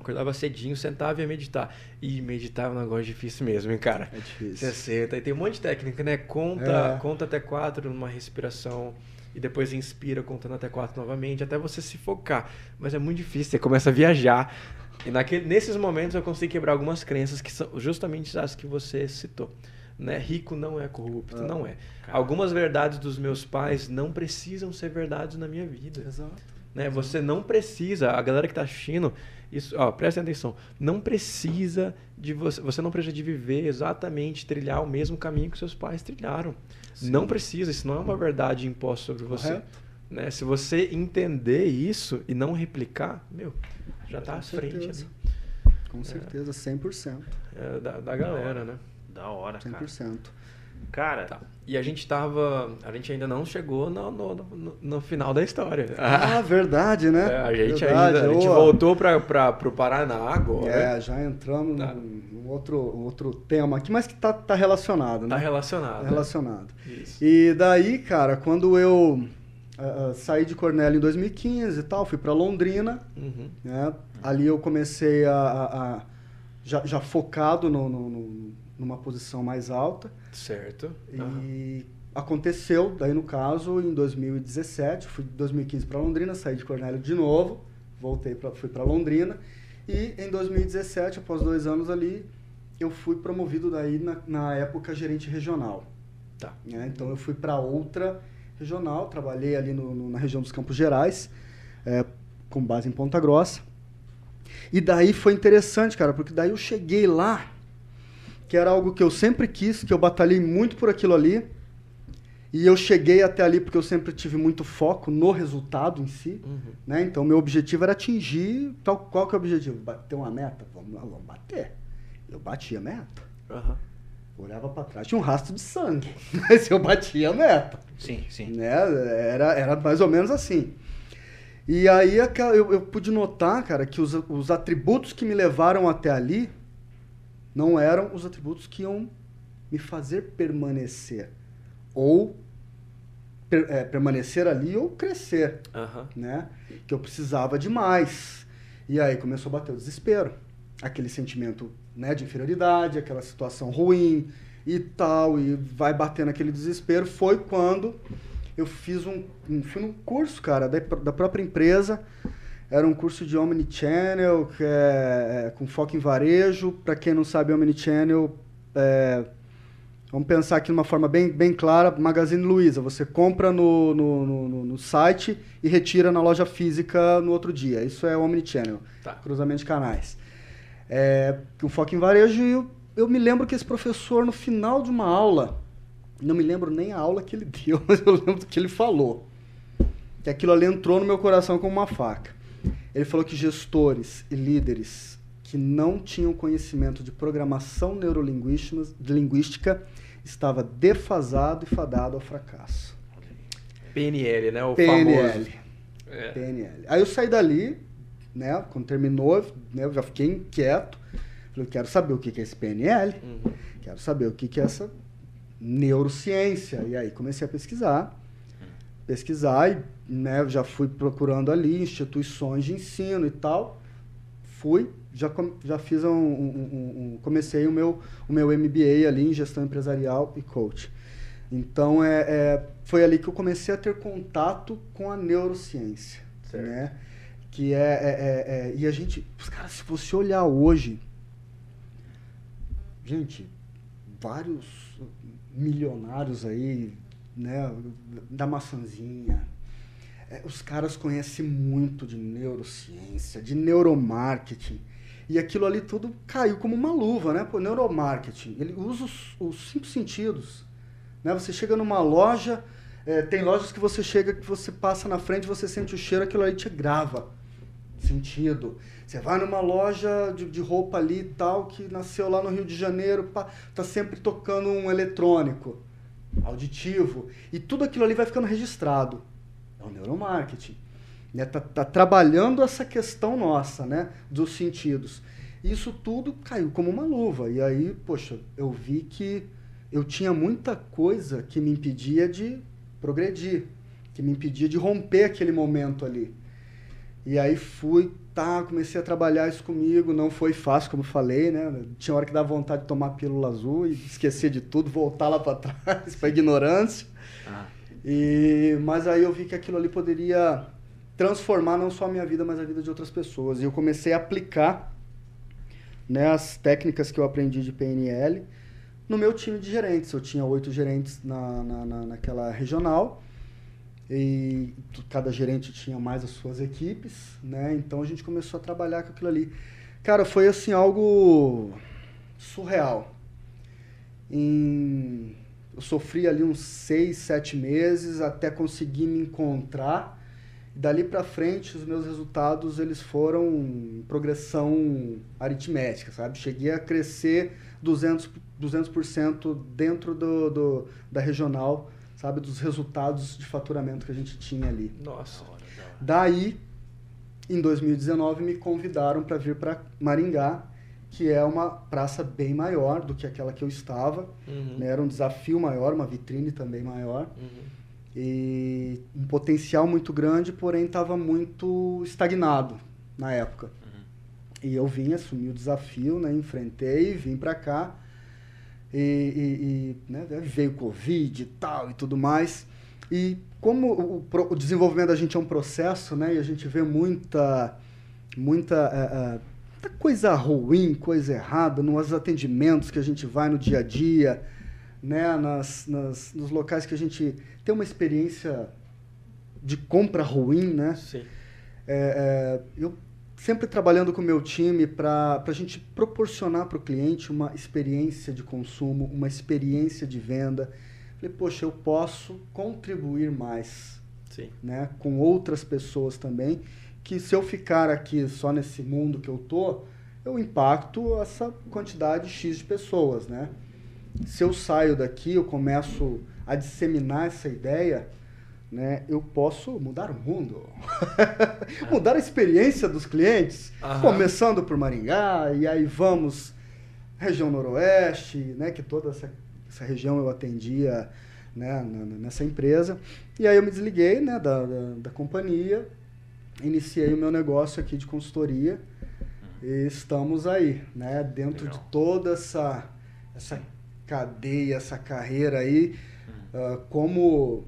acordava cedinho, sentava e ia meditar. E meditar é um negócio difícil mesmo, hein, cara? É difícil. Você senta e tem um monte de técnica, né? Conta, é. conta até quatro numa respiração e depois inspira contando até quatro novamente, até você se focar. Mas é muito difícil, você começa a viajar E naquele, nesses momentos eu consegui quebrar algumas crenças que são justamente as que você citou. Né? Rico não é corrupto, ah, não é. Cara. Algumas verdades dos meus pais não precisam ser verdades na minha vida. Exato. Né? Você não precisa, a galera que está assistindo, isso, ó, presta atenção, não precisa de você, você não precisa de viver exatamente, trilhar o mesmo caminho que seus pais trilharam. Sim. Não precisa, isso não é uma verdade imposta sobre você. Né? Se você entender isso e não replicar, meu, já está à frente. Ali. Com certeza, é, 100%. É, da, da galera, né? Da hora, 100%. cara. 100%. Cara. Tá. E a gente tava. A gente ainda não chegou no, no, no, no final da história. *laughs* Ah, verdade, né? É, a gente verdade. ainda. A gente voltou para o Paraná agora. É, já entramos tá. num outro, outro tema aqui, mas que tá, tá relacionado, né? Tá relacionado. Tá relacionado. Isso. E daí, cara, quando eu uh, saí de Cornélio em 2015 e tal, fui para Londrina, uhum. né? Ali eu comecei a, a, a já, já, focado no, no, no, numa posição mais alta. Certo. E aconteceu, daí no caso, em 2017, fui de 2015 para Londrina, saí de Cornélio de novo, voltei para fui para Londrina e em 2017, após dois anos ali, eu fui promovido daí na, na época gerente regional. Tá. Né? Então eu fui para outra regional, trabalhei ali no, no, na região dos Campos Gerais, é, com base em Ponta Grossa. E daí foi interessante, cara, porque daí eu cheguei lá, que era algo que eu sempre quis, que eu batalhei muito por aquilo ali. E eu cheguei até ali porque eu sempre tive muito foco no resultado em si. Uhum. Né? Então, meu objetivo era atingir. Tal, qual que é o objetivo? Bater uma meta? Vamos lá, vamos bater. Eu bati a meta. Uhum. Olhava para trás, tinha um rastro de sangue. *laughs* Mas eu batia a meta. Sim, sim. Né? Era, era mais ou menos assim. E aí eu, eu pude notar, cara, que os, os atributos que me levaram até ali não eram os atributos que iam me fazer permanecer. Ou per, é, permanecer ali ou crescer. Uhum. Né? Que eu precisava de mais. E aí começou a bater o desespero. Aquele sentimento né, de inferioridade, aquela situação ruim e tal, e vai batendo aquele desespero. Foi quando eu fiz um, um fui num curso, cara, da, da própria empresa. Era um curso de Omnichannel, é, é com foco em varejo. Para quem não sabe, Omnichannel é, Vamos pensar aqui de uma forma bem, bem clara, Magazine Luiza. Você compra no, no, no, no, site e retira na loja física no outro dia. Isso é Omnichannel, tá. cruzamento de canais é, com foco em varejo. E eu, eu me lembro que esse professor, no final de uma aula, não me lembro nem a aula que ele deu, *laughs* mas eu lembro do que ele falou. Que aquilo ali entrou no meu coração como uma faca. Ele falou que gestores e líderes que não tinham conhecimento de programação neurolinguística estava defasado e fadado ao fracasso. PNL, né? O PNL. famoso. É. PNL. Aí eu saí dali, né? Quando terminou, né, eu já fiquei inquieto. Falei, quero saber o que é esse PNL, uhum. quero saber o que é essa neurociência. E aí comecei a pesquisar, pesquisar e né, já fui procurando ali instituições de ensino e tal. Fui, já, já fiz um, um, um, comecei o meu, o meu MBA ali em gestão empresarial e coach. Então é, é, foi ali que eu comecei a ter contato com a neurociência, certo. né? Que é, é, é, é, E a gente. Cara, se você olhar hoje. Gente, vários milionários aí, né? Da maçãzinha. É, os caras conhecem muito de neurociência, de neuromarketing. E aquilo ali tudo caiu como uma luva, né? Pô, neuromarketing. Ele usa os, os cinco sentidos. Né? Você chega numa loja, é, tem lojas que você chega, que você passa na frente, você sente o cheiro, aquilo ali te grava sentido. Você vai numa loja de, de, roupa ali e tal, que nasceu lá no Rio de Janeiro, pá, tá sempre tocando um eletrônico, auditivo, e tudo aquilo ali vai ficando registrado. É o neuromarketing. Né? Tá, tá trabalhando essa questão nossa, né? Dos sentidos. Isso tudo caiu como uma luva. E aí, poxa, eu vi que eu tinha muita coisa que me impedia de progredir, que me impedia de romper aquele momento ali. E aí fui, tá, comecei a trabalhar isso comigo, não foi fácil, como falei, né? Tinha hora que dava vontade de tomar pílula azul e esquecer de tudo, voltar lá para *laughs* trás, para ignorância. Ah. E mas aí eu vi que aquilo ali poderia transformar não só a minha vida, mas a vida de outras pessoas. E eu comecei a aplicar né, as técnicas que eu aprendi de PNL no meu time de gerentes. Eu tinha oito gerentes na, na, na, naquela regional e cada gerente tinha mais as suas equipes, né? Então a gente começou a trabalhar com aquilo ali. Cara, foi assim algo surreal. Em... Eu sofri ali uns seis, sete meses até conseguir me encontrar. Dali para frente, os meus resultados eles foram progressão aritmética, sabe? Cheguei a crescer 200%, 200 dentro do, do, da regional, sabe? Dos resultados de faturamento que a gente tinha ali. Nossa. Daí, em 2019, me convidaram para vir para Maringá, que é uma praça bem maior do que aquela que eu estava. Uhum. Né? Era um desafio maior, uma vitrine também maior. Uhum. E um potencial muito grande, porém estava muito estagnado na época. Uhum. E eu vim, assumi o desafio, né? enfrentei, vim para cá. E, e, e né? veio Covid e tal e tudo mais. E como o, o, desenvolvimento da gente é um processo, né? E a gente vê muita, muita, é, é, muita coisa ruim, coisa errada nos atendimentos que a gente vai no dia a dia, né? Nas, nas, nos locais que a gente tem uma experiência de compra ruim, né? Sim. É, eu sempre trabalhando com o meu time para a gente proporcionar para o cliente uma experiência de consumo, uma experiência de venda. Falei, poxa, eu posso contribuir mais Sim. Né, com outras pessoas também, que se eu ficar aqui só nesse mundo que eu tô, eu impacto essa quantidade X de pessoas, né? Se eu saio daqui, eu começo a disseminar essa ideia, né, eu posso mudar o mundo. *laughs* mudar a experiência dos clientes, Aham. começando por Maringá, e aí vamos região noroeste, né, que toda essa, essa região eu atendia né, nessa empresa. E aí eu me desliguei né, da, da, da companhia, iniciei o meu negócio aqui de consultoria e estamos aí, né, dentro Legal. de toda essa, essa cadeia, essa carreira aí, uh, como,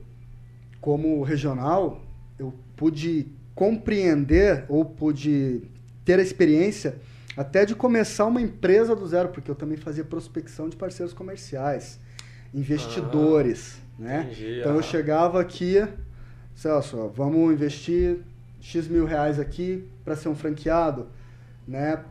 como regional, eu pude compreender ou pude ter a experiência até de começar uma empresa do zero, porque eu também fazia prospecção de parceiros comerciais, investidores, ah, né? Entendi, então ah. eu chegava aqui, Celso, vamos investir X mil reais aqui para ser um franqueado, né?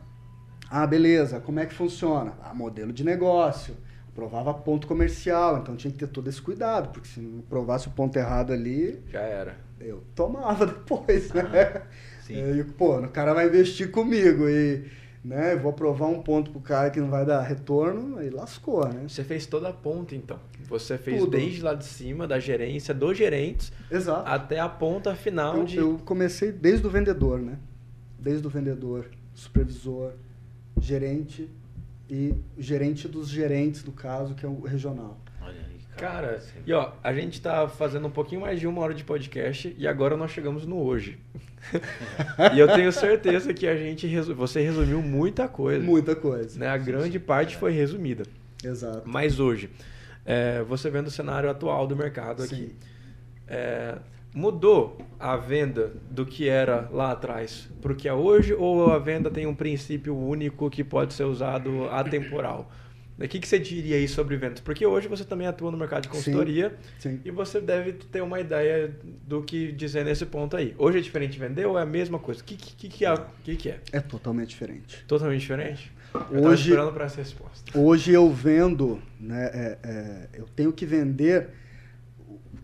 Ah, beleza, como é que funciona? Ah, modelo de negócio provava ponto comercial, então tinha que ter todo esse cuidado, porque se não provasse o ponto errado ali. Já era. Eu tomava *laughs* depois, né? Ah, sim. E, pô, o cara vai investir comigo e. Né, vou aprovar um ponto pro cara que não vai dar retorno, aí lascou, né? Você fez toda a ponta, então. Você fez Tudo. desde lá de cima, da gerência, dos gerentes, Exato. até a ponta final eu, de. Eu comecei desde o vendedor, né? Desde o vendedor, supervisor, gerente, e gerente dos gerentes, do caso, que é o regional. Olha aí, cara. cara e ó, a gente tá fazendo um pouquinho mais de uma hora de podcast e agora nós chegamos no hoje. *laughs* e eu tenho certeza que a gente resu... você resumiu muita coisa. Muita coisa. Né? A grande parte foi resumida. Exato. Mas hoje, é, você vendo o cenário atual do mercado Sim. aqui, é, mudou a venda do que era lá atrás para o que é hoje ou a venda tem um princípio único que pode ser usado atemporal? O que, que você diria aí sobre vendas? Porque hoje você também atua no mercado de consultoria sim, sim. e você deve ter uma ideia do que dizer nesse ponto aí. Hoje é diferente vender ou é a mesma coisa? O que, que, que, é, que, que é? É totalmente diferente. Totalmente diferente? Eu hoje, esperando para essa resposta. Hoje eu vendo, né, é, é, eu tenho que vender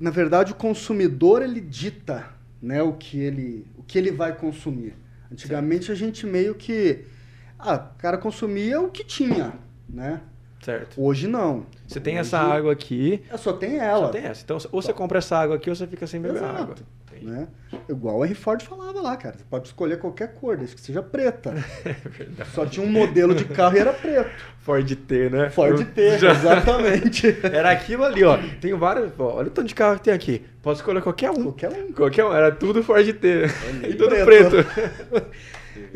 na verdade, o consumidor ele dita né, o, que ele, o que ele vai consumir. Antigamente certo. a gente meio que. Ah, o cara consumia o que tinha, né? Certo. Hoje não. Você tem Hoje, essa água aqui. Só tem ela. Só tem essa. Então, ou você compra essa água aqui ou você fica sem beber Exato. água. Né? Igual o Henry Ford falava lá, cara. Você pode escolher qualquer cor, desde que seja preta. *laughs* É Só tinha um modelo de carro e era preto. Ford T, né? Ford T, Já... *laughs* exatamente. Era aquilo ali, ó. Tem vários. Ó, olha o tanto de carro que tem aqui. Posso escolher qualquer um. Qualquer um. Qualquer um. Era tudo Ford T. *laughs* e tudo preto. preto.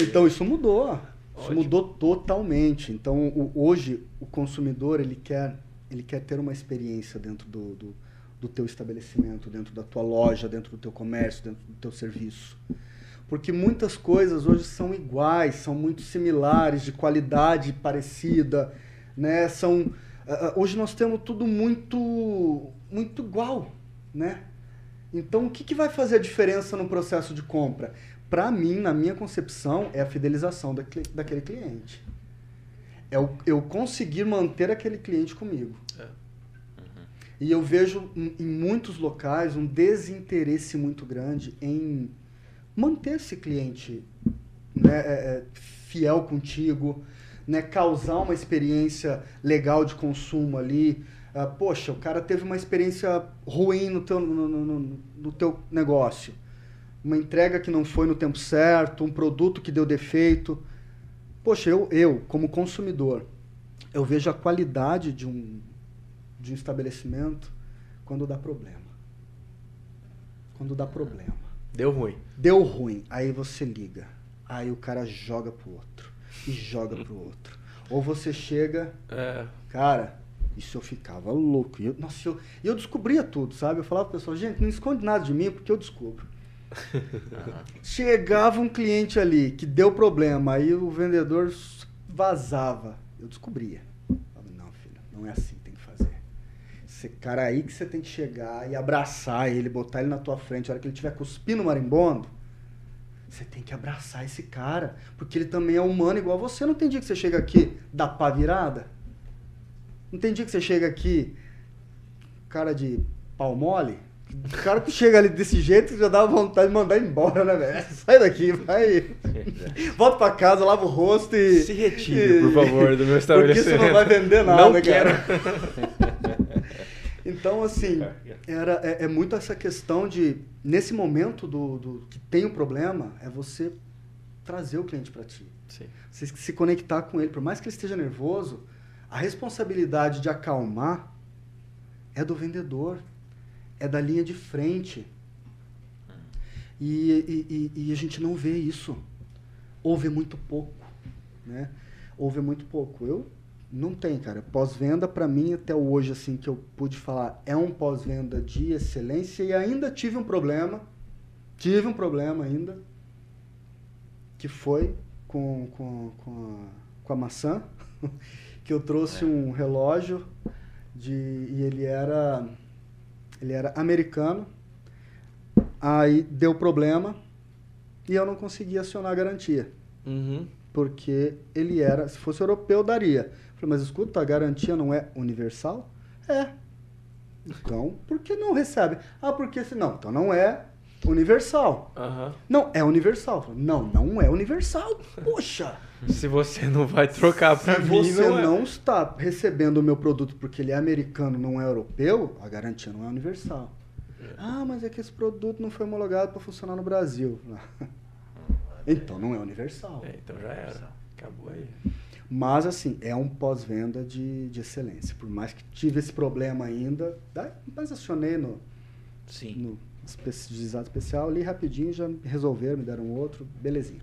então isso mudou. Isso Ótimo. mudou totalmente. Então o, hoje o consumidor ele quer, ele quer ter uma experiência dentro do, do do teu estabelecimento, dentro da tua loja, dentro do teu comércio, dentro do teu serviço. Porque muitas coisas hoje são iguais, são muito similares, de qualidade parecida, né? São uh, hoje nós temos tudo muito muito igual, né? Então o que, que vai fazer a diferença no processo de compra? Para mim, na minha concepção, é a fidelização daquele cliente. É o, eu conseguir manter aquele cliente comigo. É. E eu vejo em, muitos locais um desinteresse muito grande em manter esse cliente né, é, é, fiel contigo, né, causar uma experiência legal de consumo ali. Ah, poxa, o cara teve uma experiência ruim no teu, no, no, no teu negócio. Uma entrega que não foi no tempo certo, um produto que deu defeito. Poxa, eu, eu como consumidor, eu vejo a qualidade de um, de um estabelecimento quando dá problema. Quando dá problema. Deu ruim. Deu ruim. Aí você liga. Aí o cara joga pro outro. E joga pro outro. Ou você chega. É. Cara, isso eu ficava louco. E eu, nossa, eu, eu descobria tudo, sabe? Eu falava pro pessoal, gente, não esconde nada de mim porque eu descubro. *laughs* Chegava um cliente ali que deu problema, aí o vendedor vazava. Eu descobria. Não é assim que tem que fazer. Esse cara aí que você tem que chegar e abraçar ele, botar ele na tua frente. A hora que ele estiver cuspindo marimbondo, você tem que abraçar esse cara. Porque ele também é humano igual você. Não tem dia que você chega aqui, dá pá virada? Não tem dia que você chega aqui, cara de pau mole? O cara que chega ali desse jeito já dá vontade de mandar embora, né, velho? *laughs* Sai daqui, vai. *laughs* Volta pra casa, lava o rosto e. Se retire, por favor, do meu estabelecimento. *laughs* Porque isso não vai vender nada, não cara. Então, assim, era, é, é, muito essa questão de, nesse momento do, do que tem um problema, é você trazer o cliente para ti. Sim. Você se conectar com ele. Por mais que ele esteja nervoso, a responsabilidade de acalmar é do vendedor é da linha de frente. E, e, e, e a gente não vê isso. Ouve muito pouco. Né? Ouve muito pouco. Eu não tem, cara. Pós-venda, para mim, até hoje, assim, que eu pude falar, é um pós-venda de excelência e ainda tive um problema. Tive um problema ainda. Que foi com, com, com, a, com a maçã. *laughs* que eu trouxe é. um relógio de, e ele era ele era americano. Aí deu problema e eu não conseguia acionar a garantia. Uhum. Porque ele era, se fosse europeu, daria. Mas escuta, a garantia não é universal? É. Então, por que não recebe? Ah, porque se não, então não é universal. Uhum. Não, é universal. Não, não é universal. Poxa! *laughs* Se você não vai trocar para mim, Se você não, é. não, está recebendo o meu produto porque ele é americano, não é europeu, a garantia não é universal. É. Ah, mas é que esse produto não foi homologado para funcionar no Brasil. *laughs* então não é universal. É, então já era. Acabou aí. Mas, assim, é um pós-venda de, de excelência. Por mais que tive esse problema ainda, mas acionei no, Sim. no juizado especial ali rapidinho, já resolveram, me deram outro, belezinha.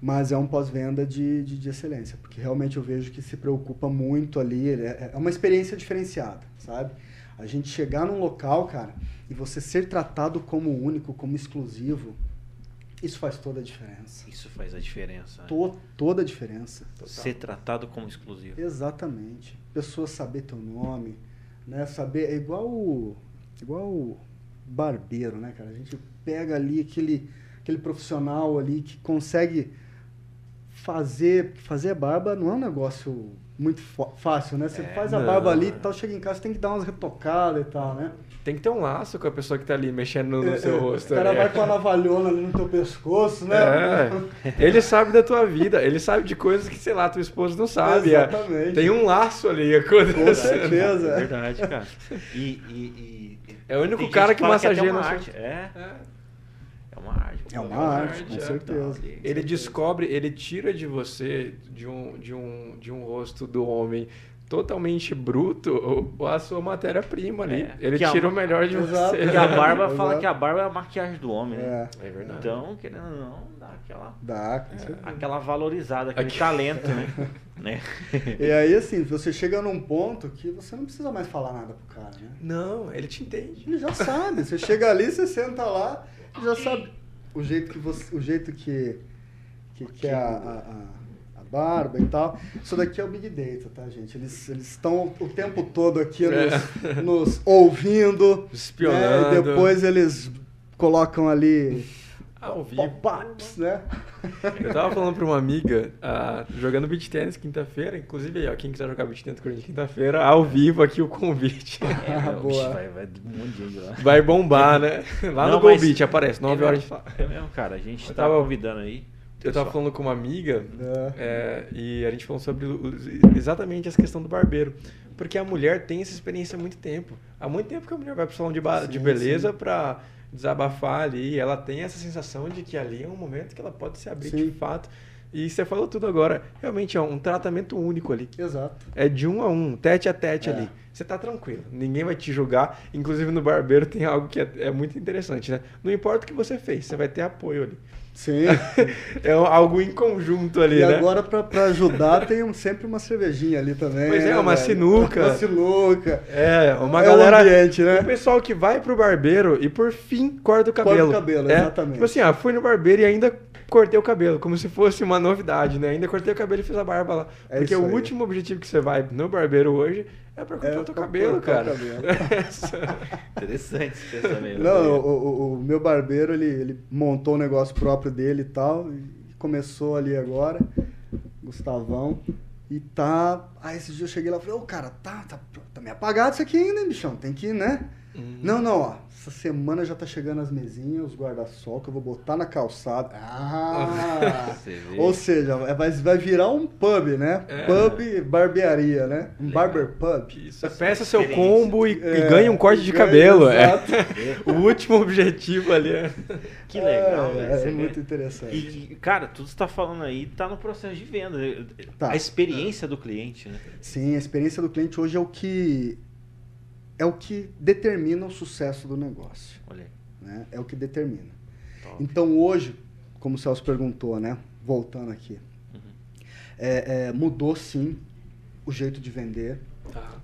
Mas é um pós-venda de, de, de, excelência, porque realmente eu vejo que se preocupa muito ali, é, é uma experiência diferenciada, sabe? A gente chegar num local, cara, e você ser tratado como único, como exclusivo, isso faz toda a diferença. Isso faz a diferença. To, toda a diferença. Total. Ser tratado como exclusivo. Exatamente. Pessoa saber teu nome, né? Saber, é igual, igual barbeiro, né, cara? A gente pega ali aquele, aquele profissional ali que consegue fazer fazer barba não é um negócio muito fácil, né? Você é, faz a não, barba ali e tal, chega em casa, tem que dar umas retocadas e tal, né? Tem que ter um laço com a pessoa que tá ali mexendo no, é, seu é, rosto. O cara vai com a navalhona ali no teu pescoço, né? É. Ele sabe da tua vida, ele sabe de coisas que, sei lá, tua esposa não sabe. Exatamente. Tem um laço ali acontecendo. Com certeza. É verdade, cara. E, e, e é o único cara que, que massageia na arte. É. é. É uma arte. É uma arte, com certeza. Ele descobre, ele tira de você, de um, de um, de um rosto do homem, totalmente bruto a sua matéria-prima ali. É, Ele que a- tira o melhor de Exato. você. Porque a barba *laughs* Exato. fala que a barba é a maquiagem do homem, né? É, É verdade. Então, querendo ou não, dá aquela, dá, com certeza. aquela valorizada, aquele Aqui- talento, né? *laughs* né? E aí, assim, você chega num ponto que você não precisa mais falar nada pro cara, né? Não, ele te entende. Ele já sabe. Você chega ali, você senta lá, já sabe o jeito que você, o jeito que que, que é a, a- a barba e tal. Isso daqui é o Big Data, tá, gente? Eles eles estão o tempo todo aqui nos, nos ouvindo, Espionando. né? E depois eles colocam ali Ao vivo. pop-ups, né? Eu tava falando pra uma amiga, ah, jogando beat tênis quinta-feira, inclusive aí, ó, quem quiser jogar beat tênis com a gente quinta-feira, ao vivo aqui o convite. *laughs* É, Ah, *laughs* boa. Vai, vai um. Vai bombar, né? Lá Não, no Beat aparece, 9 é horas de fala. É mesmo, cara. A gente Eu tá tava- convidando aí. Eu tava falando com uma amiga É. é, e a gente falou sobre exatamente essa questão do barbeiro. Porque a mulher tem essa experiência há muito tempo. Há muito tempo que a mulher vai pro salão de, ba- de Sim, beleza pra desabafar ali. Ela tem essa sensação de que ali é um momento que ela pode se abrir Sim. de fato. E você falou tudo agora. Realmente é um tratamento único ali. Exato. É de um a um, tete a tete É. ali. Você tá tranquilo, ninguém vai te julgar. Inclusive no barbeiro *laughs* tem algo que é, é muito interessante, né? Não importa o que você fez, você vai ter apoio ali. Sim. *laughs* É algo em conjunto ali, E né? agora, pra, pra ajudar, tem um- sempre uma cervejinha ali também. Pois é, né, uma velho? sinuca. Uma sinuca. É, uma É galera. o ambiente, né? O pessoal que vai pro barbeiro e por fim corta o Corta o cabelo. cabelo, É, exatamente. Tipo assim, ah, fui no barbeiro e ainda cortei o cabelo, como se fosse uma novidade, né? Ainda cortei o cabelo e fiz a barba lá. É Porque o aí. último objetivo que você vai no barbeiro hoje é pra cortar É o teu cabelo, cara. cabelo. *laughs* Interessante esse pensamento. Não, o, o- o meu barbeiro, ele, ele montou um negócio próprio dele e tal, e começou ali agora, Gustavão, e tá... Aí esse dia eu cheguei lá e falei, ô cara, tá, tá, tá meio apagado isso aqui ainda, hein, bichão, tem que, né? Uhum. Não, não, ó, essa semana já tá chegando as mesinhas, os guarda-sol que eu vou botar na calçada. Ah! *laughs* Você. Ou seja, vai, vai virar um pub, né? É. Pub barbearia, né? Um Legal. barber pub. Isso, peça seu Experiência. combo e, e É, ganha um corte de ganha, cabelo. É. exato. *laughs* O último objetivo ali é. Que legal, É, velho. É, Você vê. muito interessante. E, cara, tudo que você tá falando aí tá no processo de venda. Tá. A experiência do cliente, né? Sim, a experiência do cliente hoje é o que é o que determina o sucesso do negócio, Olha né? É o que determina. Top. Então hoje, como o Celso perguntou, né? Voltando aqui, Uhum. é, é, mudou sim o jeito de vender,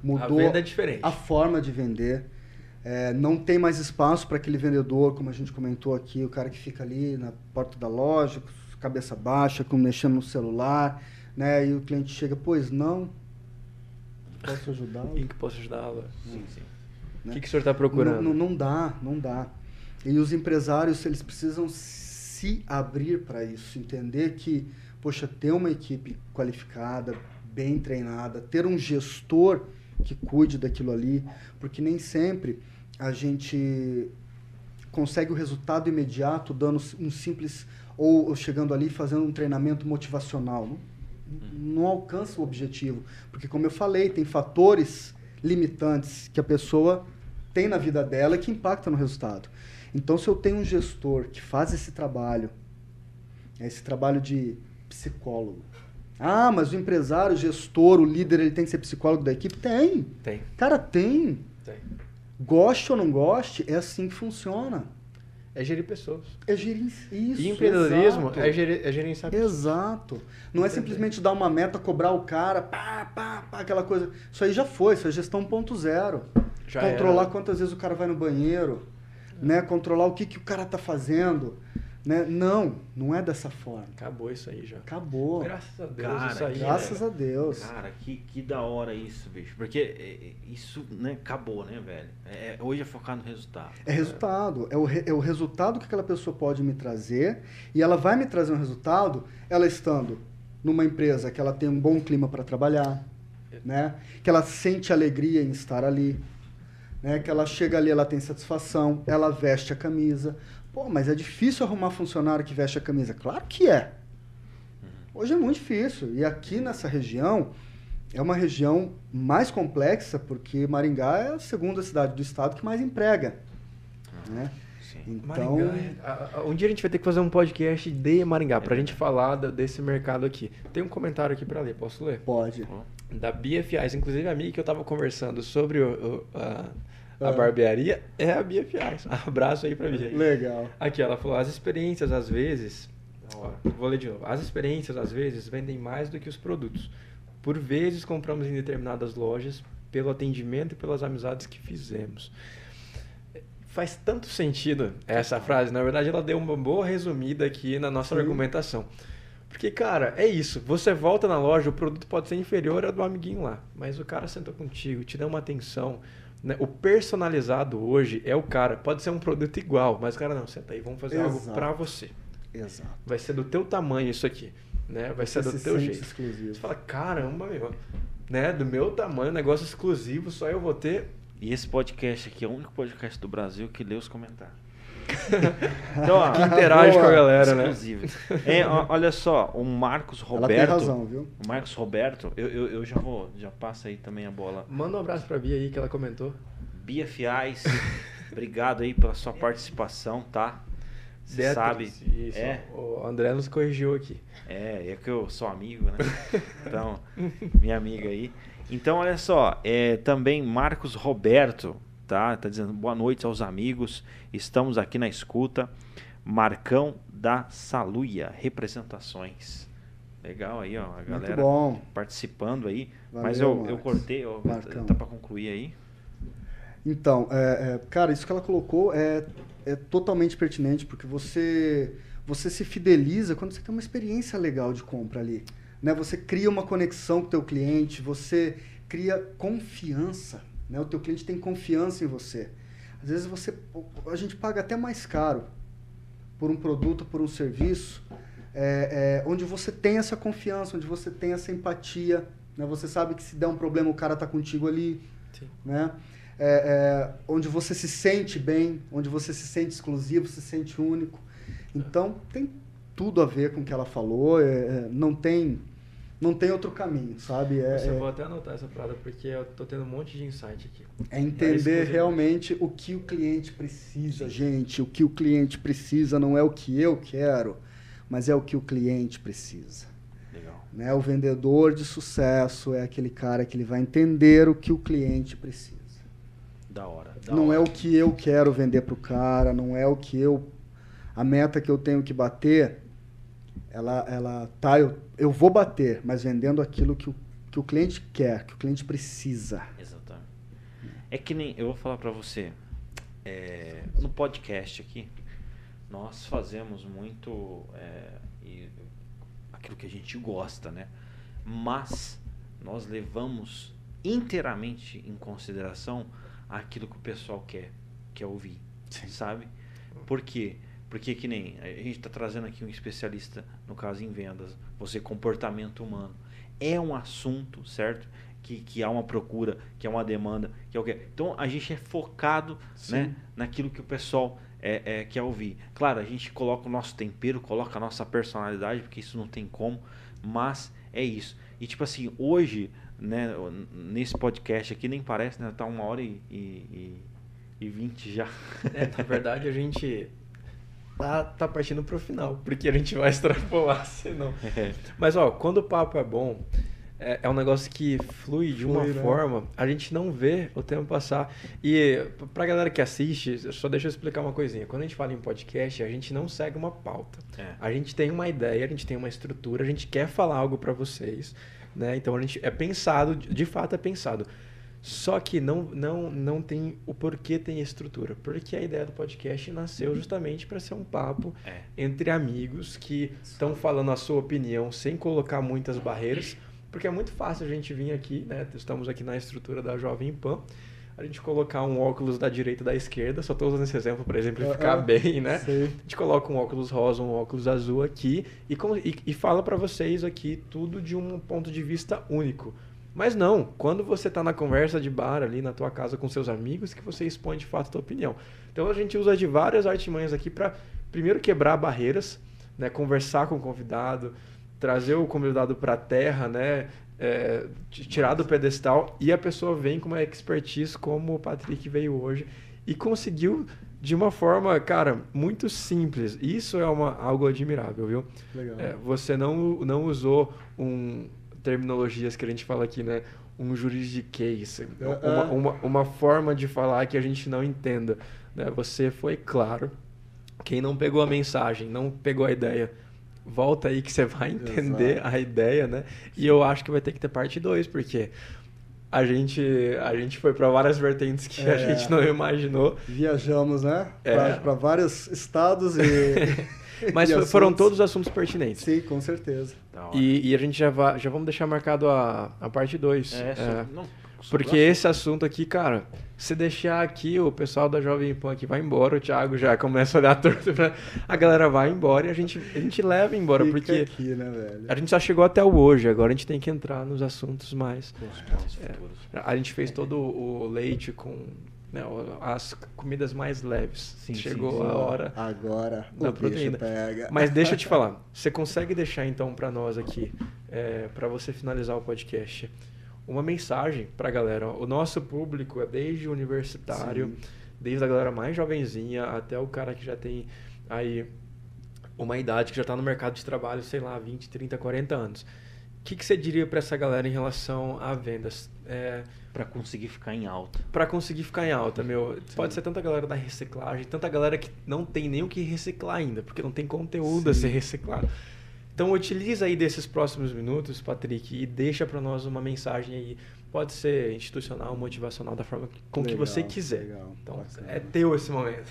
Mudou a venda é diferente. a forma de vender. É, não tem mais espaço para aquele vendedor, como a gente comentou aqui, o cara que fica ali na porta da loja, cabeça baixa, com mexendo no celular, né? E o cliente chega, pois não, posso ajudá-lo? Em que posso ajudá-lo? Sim, sim. O que, que o senhor está procurando? Não, não, não dá, não dá. E os empresários, eles precisam se abrir para isso, entender que, poxa, ter uma equipe qualificada, bem treinada, ter um gestor que cuide daquilo ali, porque nem sempre a gente consegue o resultado imediato dando um simples ou chegando ali fazendo um treinamento motivacional. Não, não alcança o objetivo, porque como eu falei, tem fatores limitantes que a pessoa tem na vida dela que impactam no resultado. Então, se eu tenho um gestor que faz esse trabalho, esse trabalho de psicólogo. Ah, mas o empresário, o gestor, o líder, ele tem que ser psicólogo da equipe? Tem. Tem, Cara, tem. tem. Goste ou não goste, é assim que funciona. É gerir pessoas. É gerir isso. e empreendedorismo exato. é, gerir, é gerenciar pessoas. Exato. Não é simplesmente dar uma meta, cobrar o cara, pá, pá, pá, aquela coisa. Isso aí já foi, isso é gestão 1.0. Já Controlar era. quantas vezes o cara vai no banheiro, né? Controlar o que, que o cara tá fazendo. Né? Não, não é dessa forma. Acabou isso aí já. Acabou. Graças a Deus Cara, isso aí. Graças né? a Deus. Cara, que, que da hora isso, bicho. Porque é, é, isso, né, acabou, né, velho? É, é- hoje é focar no resultado. É resultado. É o, re- é o resultado que aquela pessoa pode me trazer. E ela vai me trazer um resultado, ela estando numa empresa que ela tem um bom clima para trabalhar, né? Que ela sente alegria em estar ali, né? Que ela chega ali, ela tem satisfação, ela veste a camisa. Pô, mas é difícil arrumar funcionário que veste a camisa. Claro que é. Hoje é muito difícil. E aqui nessa região é uma região mais complexa porque Maringá é a segunda cidade do estado que mais emprega, né? Sim. Então, Maringá, é- a- a- um dia a gente vai ter que fazer um podcast de Maringá pra gente falar desse mercado aqui. Tem um comentário aqui pra ler, posso ler? pode. Ó, da BFIs. Inclusive, a amiga que eu estava conversando sobre o, o, a, a ah. barbearia é a BFIs. *laughs* Abraço aí pra Bia. Legal. Aqui, ela falou: as experiências às vezes. Ó, vou ler de novo. As experiências às vezes vendem mais do que os produtos. Por vezes compramos em determinadas lojas pelo atendimento e pelas amizades que fizemos. Faz tanto sentido essa frase. Na verdade, ela deu uma boa resumida aqui na nossa Sim. argumentação. Porque, cara, é isso. Você volta na loja, o produto pode ser inferior ao do amiguinho lá. Mas o cara sentou contigo, te deu uma atenção. Né? O personalizado hoje é o cara. Pode ser um produto igual, mas o cara não, senta aí, vamos fazer Exato. algo para você. Exato. Vai ser do teu tamanho isso aqui. Né? Vai você ser do teu jeito. Exclusivo. Você fala, caramba, meu. Né? Do meu tamanho, negócio exclusivo, só eu vou ter. E esse podcast aqui é o único podcast do Brasil que lê os comentários. Então, ó, que interage boa, com a galera, né? É, *laughs* olha só, o Marcos Roberto. Ela tem razão, viu? O Marcos Roberto, eu, eu, eu, já vou, já passa aí também a bola. Manda um abraço pra Bia aí que ela comentou. Bia Fiais, *laughs* obrigado aí pela sua participação, tá? Você sabe. Isso, é. O André nos corrigiu aqui. É, é que eu sou amigo, né? *laughs* Então, minha amiga aí. Então, olha só, é, também Marcos Roberto, tá? Tá dizendo boa noite aos amigos. Estamos aqui na escuta. Marcão da Saluia, representações. Legal aí, ó, a galera participando aí. Valeu, Mas eu, eu cortei, ó, tá para concluir aí? Então, é, é, cara, isso que ela colocou é, é totalmente pertinente, porque você, você se fideliza quando você tem uma experiência legal de compra ali. Né? Você cria uma conexão com o teu cliente, você cria confiança né? O teu cliente tem confiança em você. Às vezes você, a gente paga até mais caro por um produto, por um serviço, é, é, onde você tem essa confiança, onde você tem essa empatia, né? Você sabe que se der um problema o cara está contigo ali, Sim. né? É, é, onde você se sente bem, onde você se sente exclusivo, se sente único. Então tem tudo a ver com o que ela falou. É, é, não tem não tem outro caminho, sabe? É, eu vou até anotar essa parada porque eu tô tendo um monte de insight aqui. É entender realmente o que o cliente precisa, gente. O que o cliente precisa não é o que eu quero, mas é o que o cliente precisa. Legal. Né? O vendedor de sucesso é aquele cara que ele vai entender o que o cliente precisa. Da hora. Da não hora. é o que eu quero vender pro cara, não é o que eu a meta que eu tenho que bater ela, ela tá, eu, eu vou bater, mas vendendo aquilo que o, que o cliente quer, que o cliente precisa. Exatamente. É que nem, eu vou falar para você, é, no podcast aqui, nós fazemos muito é, e, aquilo que a gente gosta, né? Mas nós levamos inteiramente em consideração aquilo que o pessoal quer, quer ouvir, Sim. sabe? Por quê? Porque que nem a gente está trazendo aqui um especialista, no caso em vendas, você comportamento humano. É um assunto, certo? Que, que há uma procura, que há uma demanda, que é o que. Então a gente é focado né, naquilo que o pessoal é, é, quer ouvir. Claro, a gente coloca o nosso tempero, coloca a nossa personalidade, porque isso não tem como, mas é isso. E tipo assim, hoje, né, nesse podcast aqui nem parece, né? Tá uma hora e, e, e, e 20 já. É, na verdade a gente tá, tá partindo pro final, porque a gente vai extrapolar, *laughs* senão. É. Mas, ó, quando o papo é bom, é, é um negócio que flui de uma flui, né? forma, né? a gente não vê o tempo passar. E pra galera que assiste, só deixa eu explicar uma coisinha. Quando a gente fala em podcast, a gente não segue uma pauta. É. A gente tem uma ideia, a gente tem uma estrutura, a gente quer falar algo para vocês, né? Então a gente é pensado, de fato é pensado. Só que não, não, não tem o porquê tem estrutura. Porque a ideia do podcast nasceu justamente para ser um papo é. entre amigos que estão falando a sua opinião sem colocar muitas barreiras. Porque é muito fácil a gente vir aqui, né? Estamos aqui na estrutura da Jovem Pan. A gente colocar um óculos da direita e da esquerda, só estou usando esse exemplo para exemplificar uh -huh. bem, né? Sim. A gente coloca um óculos rosa, um óculos azul aqui e, e, e fala para vocês aqui tudo de um ponto de vista único. Mas não, quando você está na conversa de bar ali na tua casa com seus amigos, que você expõe de fato a tua opinião. Então a gente usa de várias artimanhas aqui para primeiro quebrar barreiras, né, conversar com o convidado, trazer o convidado para a terra, né, é, tirar do pedestal e a pessoa vem com uma expertise como o Patrick veio hoje e conseguiu de uma forma, cara, muito simples. Isso é uma, algo admirável, viu? Legal. É, você não, não usou um, terminologias que a gente fala aqui, né? Um juridiquês, uh -uh. uma, uma, uma forma de falar que a gente não entenda. Né? Você foi claro. Quem não pegou a mensagem, não pegou a ideia, volta aí que você vai entender Exato. a ideia, né? E eu acho que vai ter que ter parte 2, porque a gente, a gente foi para várias vertentes que é, a gente não imaginou. Viajamos, né? É. Para vários estados e. *laughs* *laughs* Mas e foram todos assuntos pertinentes. Sim, com certeza. E, e, a gente já, vai, já vamos deixar marcado a, a parte 2. É, é. Não, porque esse assunto aqui, cara, se deixar aqui, o pessoal da Jovem Pan aqui vai embora, o Thiago já começa a olhar *laughs* torto pra... A galera vai embora e a gente, a gente leva embora, Fica porque aqui, né, a gente só chegou até o hoje, agora a gente tem que entrar nos assuntos mais. É, a gente fez todo o leite com né, as comidas mais leves. Sim, chegou sim, sim. a hora agora da proteína. Pega. *laughs* Mas deixa eu te falar, você consegue deixar então para nós aqui, é, para você finalizar o podcast? uma mensagem para a galera. O nosso público é desde o universitário, Sim. desde a galera mais jovenzinha até o cara que já tem aí uma idade que já está no mercado de trabalho, sei lá, 20, 30, 40 anos. O que, que você diria para essa galera em relação a vendas? É, para conseguir ficar em alta. Para conseguir ficar em alta, meu. Sim. Pode ser tanta galera da reciclagem, tanta galera que não tem nem o que reciclar ainda, porque não tem conteúdo Sim. a ser reciclado. Então utiliza aí desses próximos minutos, Patrick, e deixa para nós uma mensagem aí. Pode ser institucional, motivacional, da forma com legal, que você quiser. Legal, então bacana. é teu esse momento.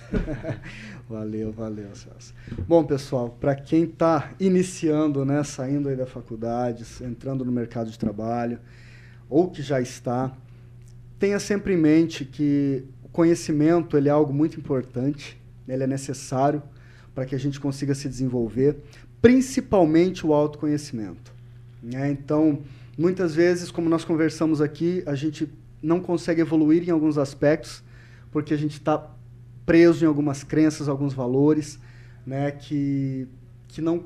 *laughs* valeu, valeu, Celso. Bom, pessoal, para quem está iniciando, né, saindo aí da faculdade, entrando no mercado de trabalho, ou que já está, tenha sempre em mente que o conhecimento ele é algo muito importante, ele é necessário para que a gente consiga se desenvolver, principalmente o autoconhecimento. Né? Então, muitas vezes, como nós conversamos aqui, a gente não consegue evoluir em alguns aspectos porque a gente está preso em algumas crenças, alguns valores, né, que, que não,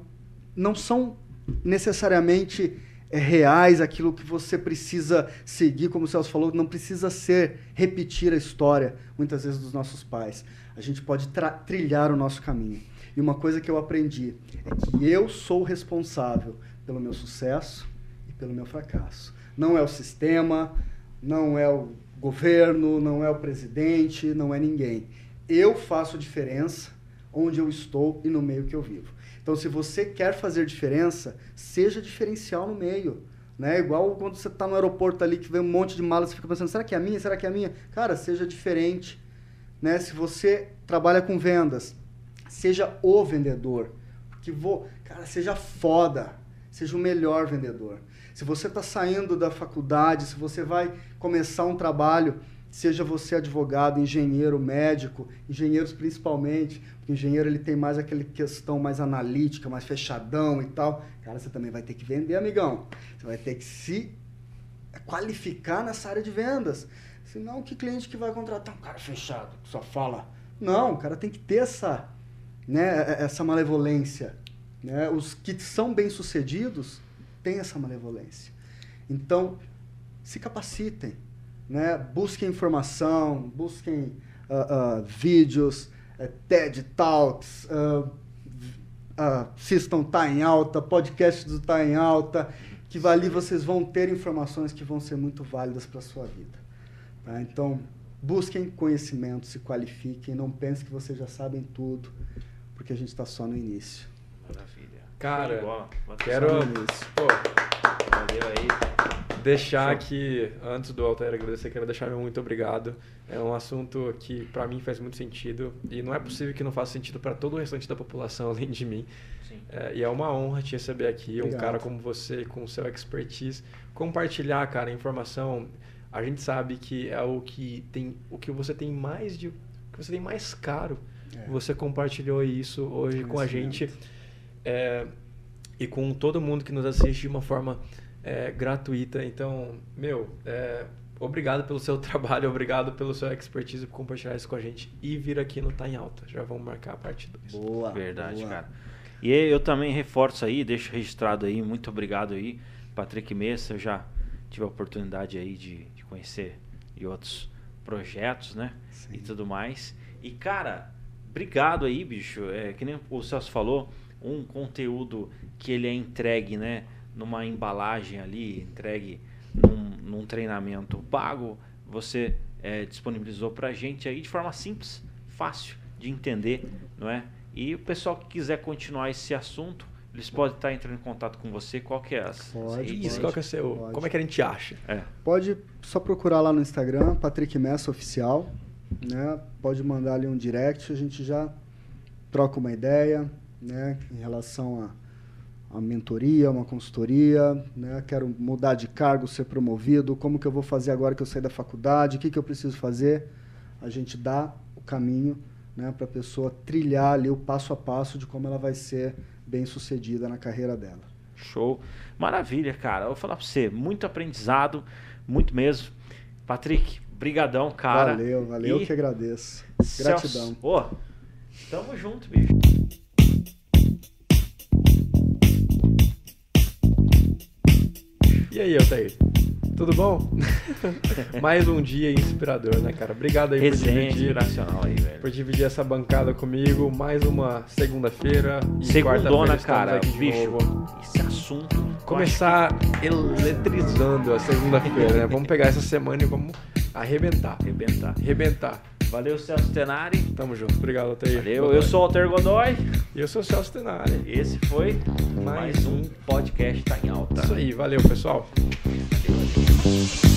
não são necessariamente reais, aquilo que você precisa seguir, como o Celso falou, não precisa ser repetir a história, muitas vezes, dos nossos pais. A gente pode trilhar o nosso caminho. E uma coisa que eu aprendi é que eu sou responsável pelo meu sucesso e pelo meu fracasso. Não é o sistema, não é o governo, não é o presidente, não é ninguém. Eu faço diferença onde eu estou e no meio que eu vivo. Então, se você quer fazer diferença, seja diferencial no meio. Né? Igual quando você está no aeroporto ali que vem um monte de malas, você fica pensando, será que é a minha? Será que é a minha? Cara, seja diferente. Né? Se você trabalha com vendas, seja o vendedor. Porque vou, cara, seja foda, seja o melhor vendedor. Se você está saindo da faculdade, se você vai começar um trabalho, seja você advogado, engenheiro, médico, engenheiros principalmente, porque engenheiro ele tem mais aquela questão mais analítica, mais fechadão e tal. Cara, você também vai ter que vender, amigão. Você vai ter que se qualificar nessa área de vendas. Senão, que cliente que vai contratar um cara fechado, que só fala. Não, o cara tem que ter essa né, essa malevolência. Né? Os que são bem-sucedidos têm essa malevolência. Então, se capacitem, né? busquem informação, busquem uh, uh, vídeos, uh, TED Talks, assistam Tá em Alta, podcast do Tá em Alta, que ali vocês vão ter informações que vão ser muito válidas para a sua vida. Tá? Então, busquem conhecimento, se qualifiquem, não pensem que vocês já sabem tudo porque a gente está só no início. Maravilha. Cara, quero pô, valeu aí. Deixar aqui, antes do Altair agradecer, quero deixar meu muito obrigado. É um assunto que para mim faz muito sentido e não é possível que não faça sentido para todo o restante da população *laughs* além de mim. É, e é uma honra te receber aqui, Obrigado. um cara como você, com seu expertise, compartilhar, cara, informação. A gente sabe que é o que tem, o que você tem mais de, o que você tem mais caro é. Você compartilhou isso hoje com a gente é, e com todo mundo que nos assiste de uma forma é, gratuita. Então, meu, é, obrigado pelo seu *laughs* trabalho, obrigado pelo seu expertise por compartilhar isso com a gente e vir aqui no Tá em Alta. Já vamos marcar a parte 2. Boa. Verdade, boa. cara. E eu também reforço aí, deixo registrado aí, muito obrigado aí, Patrick Messa. Eu já tive a oportunidade aí de, de conhecer e outros projetos, né? Sim. E tudo mais. E, cara, obrigado aí, bicho. É, que nem o Celso falou, um conteúdo que ele é entregue, né? Numa embalagem ali, entregue num, num treinamento pago, você é, disponibilizou para a gente aí de forma simples, fácil de entender, não é? E o pessoal que quiser continuar esse assunto, eles podem estar entrando em contato com você. Qual que é as, Pode, Isso, pode, qual que é o seu. pode. Como é que a gente acha? É. Pode só procurar lá no Instagram, Patrick Messa Oficial, né? Pode mandar ali um direct, a gente já troca uma ideia, né? Em relação a, a mentoria, uma consultoria, né? Quero mudar de cargo, ser promovido, como que eu vou fazer agora que eu sair da faculdade, o que, que eu preciso fazer? A gente dá o caminho, né? Para a pessoa trilhar ali o passo a passo de como ela vai ser bem sucedida na carreira dela. Show. Maravilha, cara. Eu vou falar pra você, muito aprendizado, muito mesmo. Patrick, brigadão, cara. valeu, valeu E que agradeço. Celso, Gratidão. Ô, tamo junto, bicho. E aí, Altair? Tudo bom? *laughs* Mais um dia inspirador, né, cara? Obrigado aí por Resenha dividir, inspiracional aí, velho. por dividir essa bancada comigo. Mais uma segunda-feira. Segundona, cara. aqui de Bicho, esse assunto. Começar eletrizando a segunda-feira, né? Vamos pegar essa semana e vamos arrebentar. que Arrebentar. Arrebentar. Valeu, Celso Tenari. Tamo junto. Obrigado, Altair. Valeu. Godoy. Eu sou o Alter Godoy. E eu sou o Celso Tenari. Esse foi mais, mais um podcast Tá em Alta. Isso aí. Valeu, pessoal. Valeu.